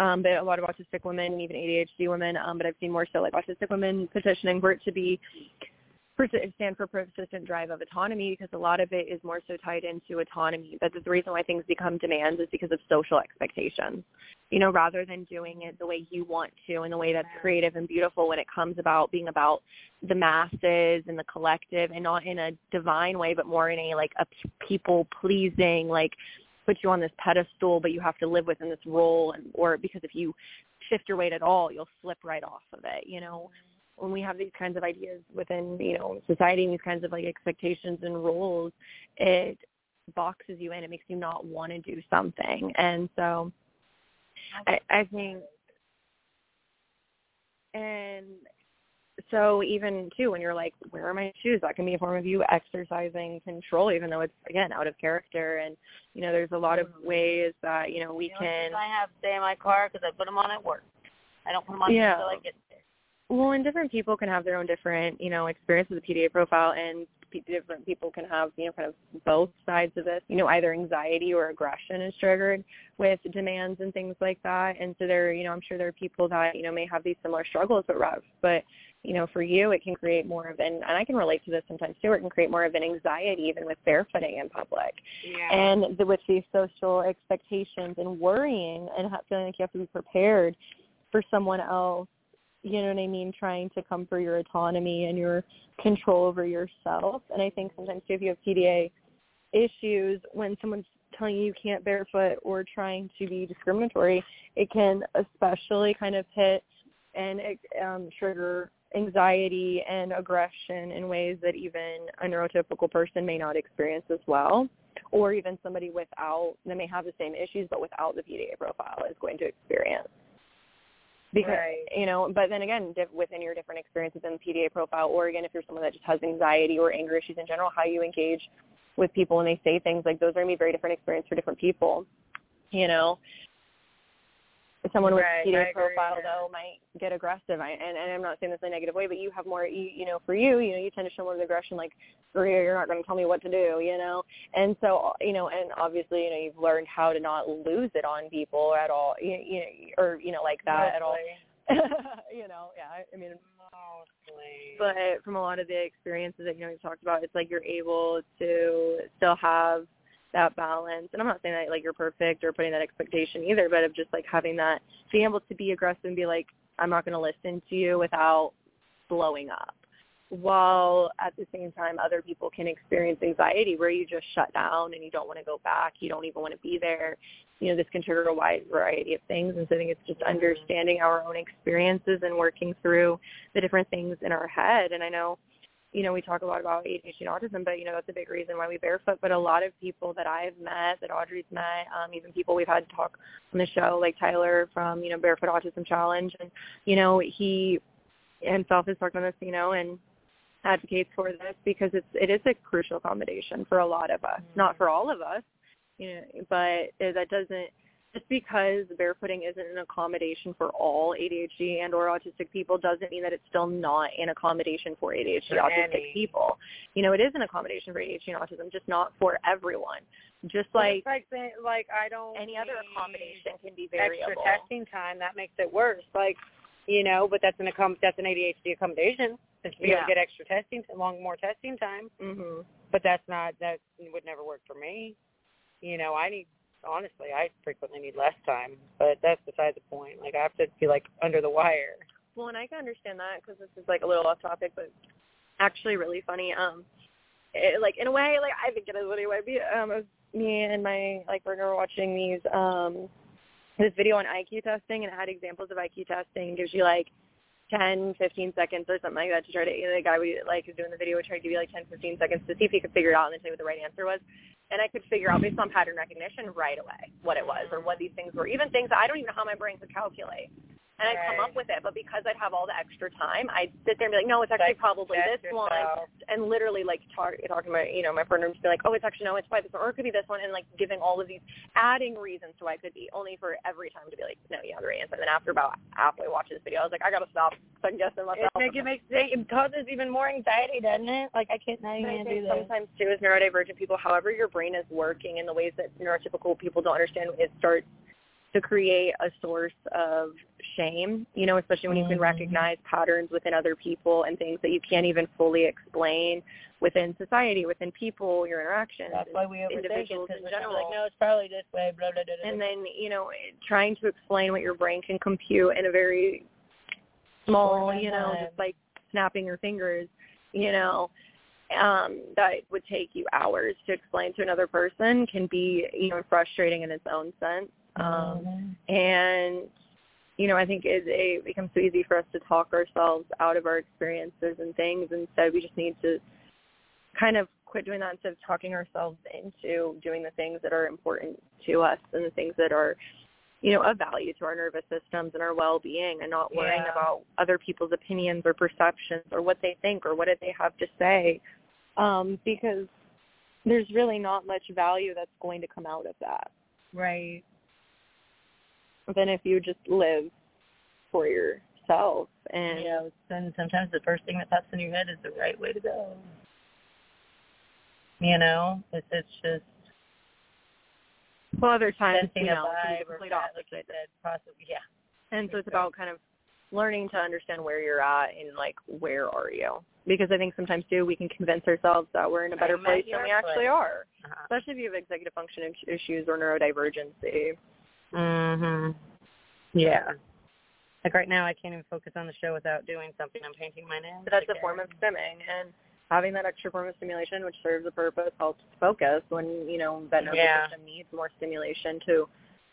I: um, but a lot of autistic women and even ADHD women, um, but I've seen more so like autistic women petitioning for it to be stand for persistent drive of autonomy because a lot of it is more so tied into autonomy. But the reason why things become demands is because of social expectations. You know, rather than doing it the way you want to in the way that's creative and beautiful when it comes about being about the masses and the collective and not in a divine way but more in a like a people pleasing like put you on this pedestal but you have to live within this role and or because if you shift your weight at all you'll slip right off of it you know? When we have these kinds of ideas within you know society and these kinds of like expectations and roles it boxes you in. It makes you not want to do something. And so i i think and so even too when you're like where are my shoes that can be a form of you exercising control even though it's again out of character and you know there's a lot of ways that you know we
H: You know,
I: can
H: I have stay in my car because I put them on at work. I don't put them on
I: Yeah.
H: until I get there.
I: Well, and different people can have their own different, you know, experiences with the PDA profile, and different people can have, you know, kind of both sides of this. You know, either anxiety or aggression is triggered with demands and things like that. And so there, you know, I'm sure there are people that, you know, may have these similar struggles with Rev, but you know, for you, it can create more of an, and I can relate to this sometimes too. It can create more of an anxiety even with barefooting in public,
H: Yeah.
I: and the, with these social expectations and worrying and ha- feeling like you have to be prepared for someone else you know what I mean, trying to come for your autonomy and your control over yourself. And I think sometimes too, if you have PDA issues, when someone's telling you you can't barefoot or trying to be discriminatory, it can especially kind of hit and um, trigger anxiety and aggression in ways that even a neurotypical person may not experience as well, or even somebody without that may have the same issues but without the PDA profile is going to experience because
H: Right.
I: you know but then again diff- within your different experiences in the pda profile or again if you're someone that just has anxiety or anger issues in general how you engage with people when they say things like those are going to be very different experience for different people you know someone with
H: Right, agree,
I: profile
H: yeah.
I: though might get aggressive. I, and, and I'm not saying this in a negative way, but you have more, you, you know, for you, you know, you tend to show more of aggression, like, Maria, you're not going to tell me what to do, you know. And so, you know, and obviously, you know, you've learned how to not lose it on people at all, you, you know, or you know, like that at all. *laughs* you know, yeah. I, mean, but from a lot of the experiences that you know we've talked about, it's like you're able to still have that balance. And I'm not saying that like you're perfect or putting that expectation either, but of just like having that being able to be aggressive and be like, I'm not going to listen to you without blowing up. While at the same time, other people can experience anxiety where you just shut down and you don't want to go back. You don't even want to be there. You know, this can trigger a wide variety of things. And so I think it's just understanding our own experiences and working through the different things in our head. And I know you know, we talk a lot about ADHD and autism, but you know, that's a big reason why we barefoot. But a lot of people that I've met, that Audrey's met, um, even people we've had talk on the show, like Tyler from, you know, Barefoot Autism Challenge and, you know, he himself has talked on this, you know, and advocates for this because it's it is a crucial accommodation for a lot of us. Not for all of us, You know, but that doesn't just because barefooting isn't an accommodation for all ADHD and or autistic people doesn't mean that it's still not an accommodation for ADHD
H: For
I: autistic
H: any.
I: people. You know, it is an accommodation for ADHD and autism, just not for everyone. Just like
H: like like I don't
I: any other accommodation can be
H: very
I: extra
H: testing time that makes it worse. Like you know, but that's an accom- that's an ADHD accommodation. Be able
I: Yeah.
H: to get extra testing, long more testing time.
I: Mm-hmm.
H: But that's not that would never work for me. You know, I need honestly, I frequently need less time, but that's beside the point. Like I have to be like under the wire.
I: Well, and I can understand that because this is like a little off topic, but actually really funny. Um, it, like in a way, like I think it is anyway. Be um, it me and my like partner were watching these um this video on IQ testing, and it had examples of IQ testing. It gives you like 10, 15 seconds or something like that to try to. you know, The guy we like who's doing the video would try to give you like 10, 15 seconds to see if he could figure it out and then tell you what the right answer was. And I could figure out based on pattern recognition right away what it was or what these things were. Even things that I don't even know how my brain could calculate. And I'd come up with it, but because I'd have all the extra time, I'd sit there and be like, no, it's actually
H: Like,
I: probably this one, and literally like talk, talking about, you know, my partner would just be like, oh, it's actually no, it's probably this one, or it could be this one, and like giving all of these, adding reasons to why it could be, only for every time to be like, no, you have the right answer. And then after about halfway watching this video, I was like, I gotta stop second guessing myself.
H: It, make, it makes it causes even more anxiety, doesn't it? Like I can't
I: And I
H: even
I: think
H: do that.
I: sometimes too, as neurodivergent people, however your brain is working in the ways that neurotypical people don't understand, it starts to create a source of shame. You know, especially when you can
H: Mhm.
I: recognize patterns within other people and things that you can't even fully explain within society, within people, your interactions.
H: That's why we overthink it
I: individuals
H: because we're
I: general.
H: like, no, it's probably this way, blah blah blah.
I: and then you know trying to explain what your brain can compute in a very small you know just like snapping your fingers you know um that would take you hours to explain to another person can be you know frustrating in its own sense um and you know i think it, it becomes so easy for us to talk ourselves out of our experiences and things instead we just need to kind of quit doing that instead of talking ourselves into doing the things that are important to us and the things that are you know of value to our nervous systems and our well-being and not worrying
H: Yeah.
I: about other people's opinions or perceptions or what they think or what do they have to say um because there's really not much value that's going to come out of that
H: right.
I: Than if you just live for yourself and
H: you know, sometimes the first thing that pops in your head is the right way to go. You know, it's it's just
I: well other times you know it can be
H: vibe or
I: complete
H: like
I: opposite.
H: said, possibly yeah.
I: And so it's about kind of learning to understand where you're at and like where are you? Because I think sometimes too we can convince ourselves that we're in a better place than we actually
H: place.
I: are,
H: Uh-huh.
I: especially if you have executive function issues or neurodivergency.
H: Mhm. Yeah. Like right now, I can't even focus on the show without doing something. I'm painting my nails.
I: But that's a form of stimming, and having that extra form of stimulation, which serves a purpose, helps focus when you know that nervous
H: Yeah.
I: system needs more stimulation to,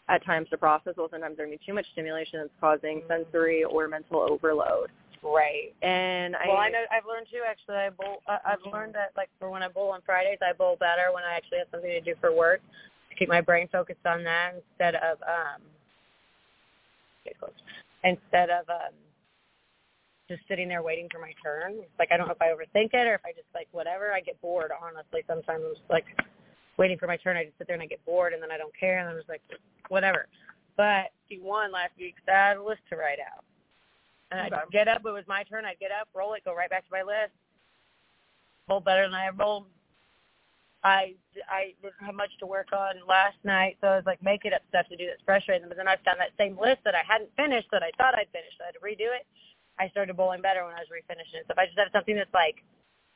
I: at times, to process. Well, sometimes there may be too much stimulation that's causing
H: Mm-hmm.
I: sensory or mental overload.
H: Right.
I: And I,
H: well, I know I've learned too. Actually, I bowl. I, I've learned that like for when I bowl on Fridays, I bowl better when I actually have something to do for work to keep my brain focused on that instead of um. Instead of um. Just sitting there waiting for my turn. It's like I don't know if I overthink it or if I just like whatever. I get bored. Honestly, sometimes I'm just like waiting for my turn. I just sit there and I get bored, and then I don't care, and I'm just like whatever. But he won last week, so I had a list to write out. And I'd
I: Okay.
H: get up. It was my turn. I'd get up, roll it, go right back to my list. Bowl better than I rolled. I I didn't have much to work on last night, so I was like making up stuff to do that's frustrating. But then I found that same list that I hadn't finished that I thought I'd finished. So I had to redo it. I started bowling better when I was refinishing it. So if I just have something that's like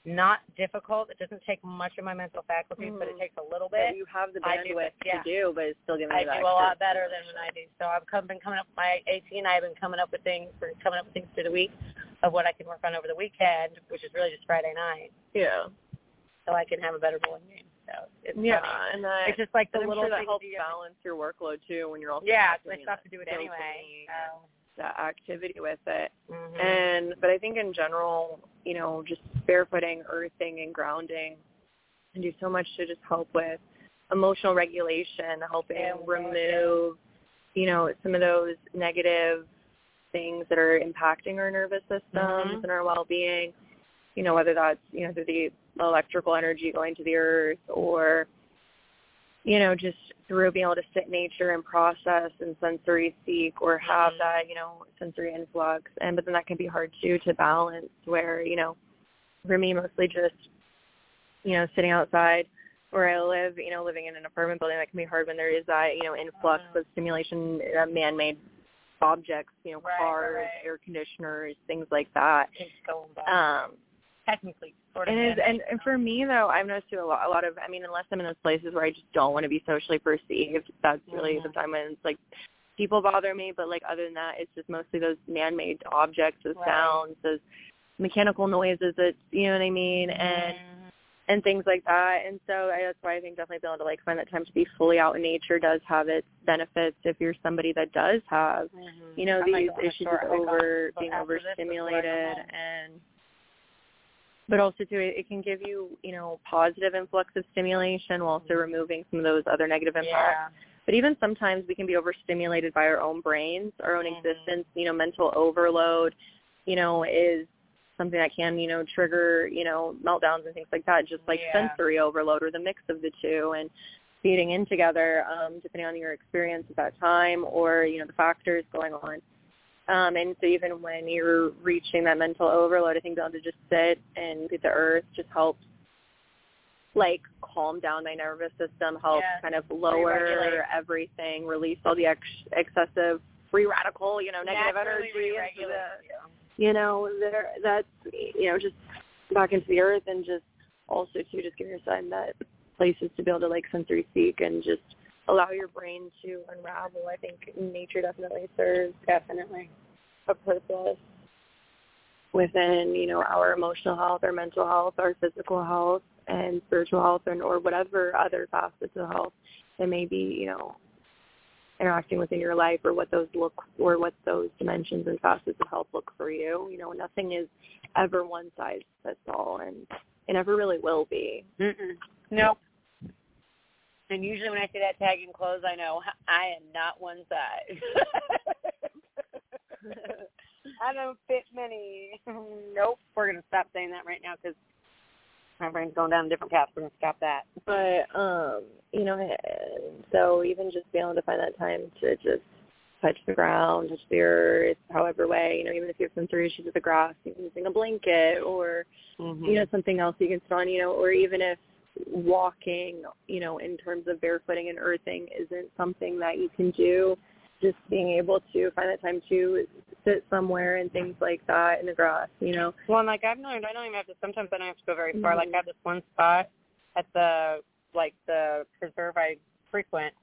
H: not difficult, it doesn't take much of my mental faculties, but it
I: Mhm.
H: takes a little bit.
I: you have the
H: I do
I: bandwidth
H: yeah.
I: to do, but it's still giving
H: me.
I: I
H: do a lot better than when I do. So I've come, been coming up my AT and I have been coming up with things for coming up with things through the week of what I can work on over the weekend, which is really just Friday night,
I: Yeah.
H: So I can have a better bowling game. So it's
I: Yeah,
H: funny.
I: and that
H: it's just like the little
I: sure that helps
H: you-
I: balance your workload too when you're also
H: Yeah,
I: doing
H: I still have to do it anyway. So.
I: that activity with it.
H: Mhm.
I: And but I think in general, you know, just barefooting, earthing, and grounding can do so much to just help with emotional regulation, helping
H: Yeah,
I: remove, you know, some of those negative things that are impacting our nervous systems
H: Mhm.
I: and our well-being. You know, whether that's you know through the electrical energy going to the earth or you know, just through being able to sit in nature and process and sensory seek or have that, you know, sensory influx. And but then that can be hard too to balance where, you know, for me mostly just, you know, sitting outside where I live, you know, living in an apartment building that can be hard when there is that, you know, influx of stimulation, uh, man made objects, you know,
H: Right,
I: cars,
H: right.
I: air conditioners, things like that.
H: It's going by.
I: Um
H: technically sort of
I: and is, and, and for me though, I've noticed too a lot, a lot of. I mean, unless I'm in those places where I just don't want to be socially perceived, that's really the time when it's like people bother me. But like other than that, it's just mostly those man-made objects, those
H: Right.
I: sounds, those mechanical noises. That you know what I mean, and and things like that. And so I, that's why I think definitely being able to like find that time to be fully out in nature does have its benefits if you're somebody that does have you know these issues
H: short
I: of
H: hike
I: over being
H: after this, before I
I: overstimulated and but also too it, can give you you know positive influx of stimulation while also removing some of those other negative impacts.
H: Yeah.
I: but even sometimes we can be overstimulated by our own brains our own existence. You know mental overload you know is something that can you know trigger you know meltdowns and things like that just like
H: Yeah.
I: sensory overload or the mix of the two and feeding in together um depending on your experience at that time or you know the factors going on um, and so even when you're reaching that mental overload, I think being able to just sit and be the earth just helps like calm down my nervous system, help
H: Yeah.
I: kind of lower
H: Re-regulate.
I: everything, release all the ex- excessive free radical, you know, negative
H: Naturally
I: energy into
H: re-regulate
I: you know, there that's you know, just back into the earth and just also to just give yourself that places to be able to like sensory seek and just allow your brain to unravel. I think nature definitely serves
H: Definitely.
I: a purpose within, you know, our emotional health, our mental health, our physical health and spiritual health and or whatever other facets of health that may be, you know, interacting within your life or what those look or what those dimensions and facets of health look for you. You know, nothing is ever one size fits all and it never really will be.
H: Mm-mm. Nope. And usually when I see that tag in clothes, I know *laughs* I am not one size. *laughs* I don't fit many. *laughs* nope. We're gonna stop saying that right now because my brain's going down a different path. We're gonna stop that.
I: But um, you know, so even just being able to find that time to just touch the ground, touch the earth, however way, you know, even if you have sensory issues with the grass, you can using a blanket or you know something else you can sit on, you know, or even if walking, you know, in terms of barefooting and earthing isn't something that you can do, just being able to find that time to sit somewhere and things like that in the grass, you know.
H: Well, and like I've learned, I don't even have to. Sometimes I don't have to go very far. Like
I: Mhm.
H: I have this one spot at the like the preserve I frequent,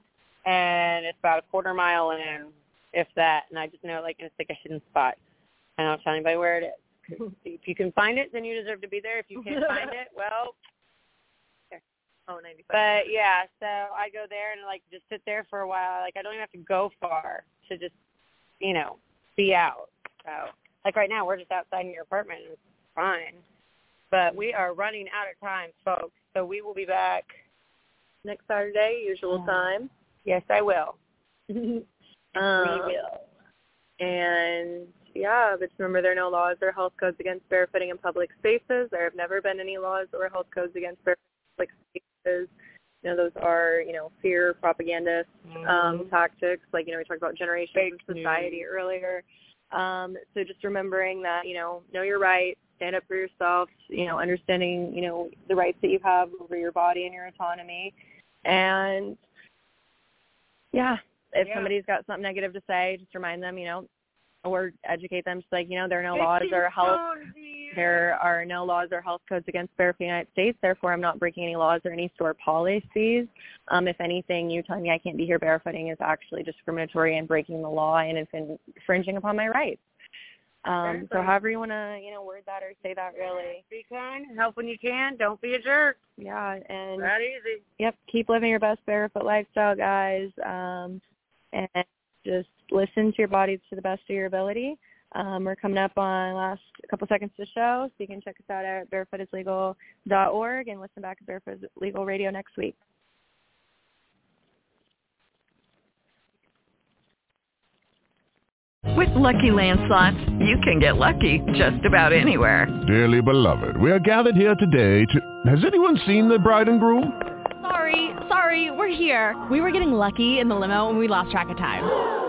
H: and it's about a quarter mile in, if that. And I just know like it's like a hidden spot. I don't tell anybody where it is. *laughs* if you can find it, then you deserve to be there. If you can't find it, well.
I: Oh, 95.
H: But yeah, so I go there and like just sit there for a while. Like I don't even have to go far to just, you know, be out. So like right now we're just outside in your apartment and it's fine. But we are running out of time, folks. So we will be back
I: next Saturday, usual time.
H: Yes, I will. *laughs*
I: um,
H: we will.
I: And yeah, but remember there are no laws or health codes against barefooting in public spaces. There have never been any laws or health codes against barefooting in public spaces. You know, those are, you know, fear propagandist um, tactics. Like, you know, we talked about generations of society earlier. Um, so just remembering that, you know, know your rights, stand up for yourself, you know, understanding, you know, the rights that you have over your body and your autonomy. And yeah, if
H: Yeah.
I: somebody's got something negative to say, just remind them, you know, or educate them. Just like, you know, there are no laws or health there are no laws or health codes against barefoot in the United States. Therefore, I'm not breaking any laws or any store policies. Um, if anything, you telling me I can't be here barefooting is actually discriminatory and breaking the law and infringing upon my rights. Um, so however you want to, you know, word that or say that really.
H: Be kind, help when you can. Don't be a jerk.
I: Yeah, and
H: That easy.
I: yep, keep living your best barefoot lifestyle, guys. Um, and just listen to your body to the best of your ability. Um, we're coming up on last couple seconds to show, so you can check us out at barefootislegal.org and listen back to Barefoot Legal Radio next week.
L: With Lucky Land slots, you can get lucky just about anywhere.
M: Dearly beloved, we are gathered here today to... Has anyone seen the bride and groom?
N: Sorry, sorry.
M: Sorry, we're here. We were getting lucky in the limo and we lost track of time.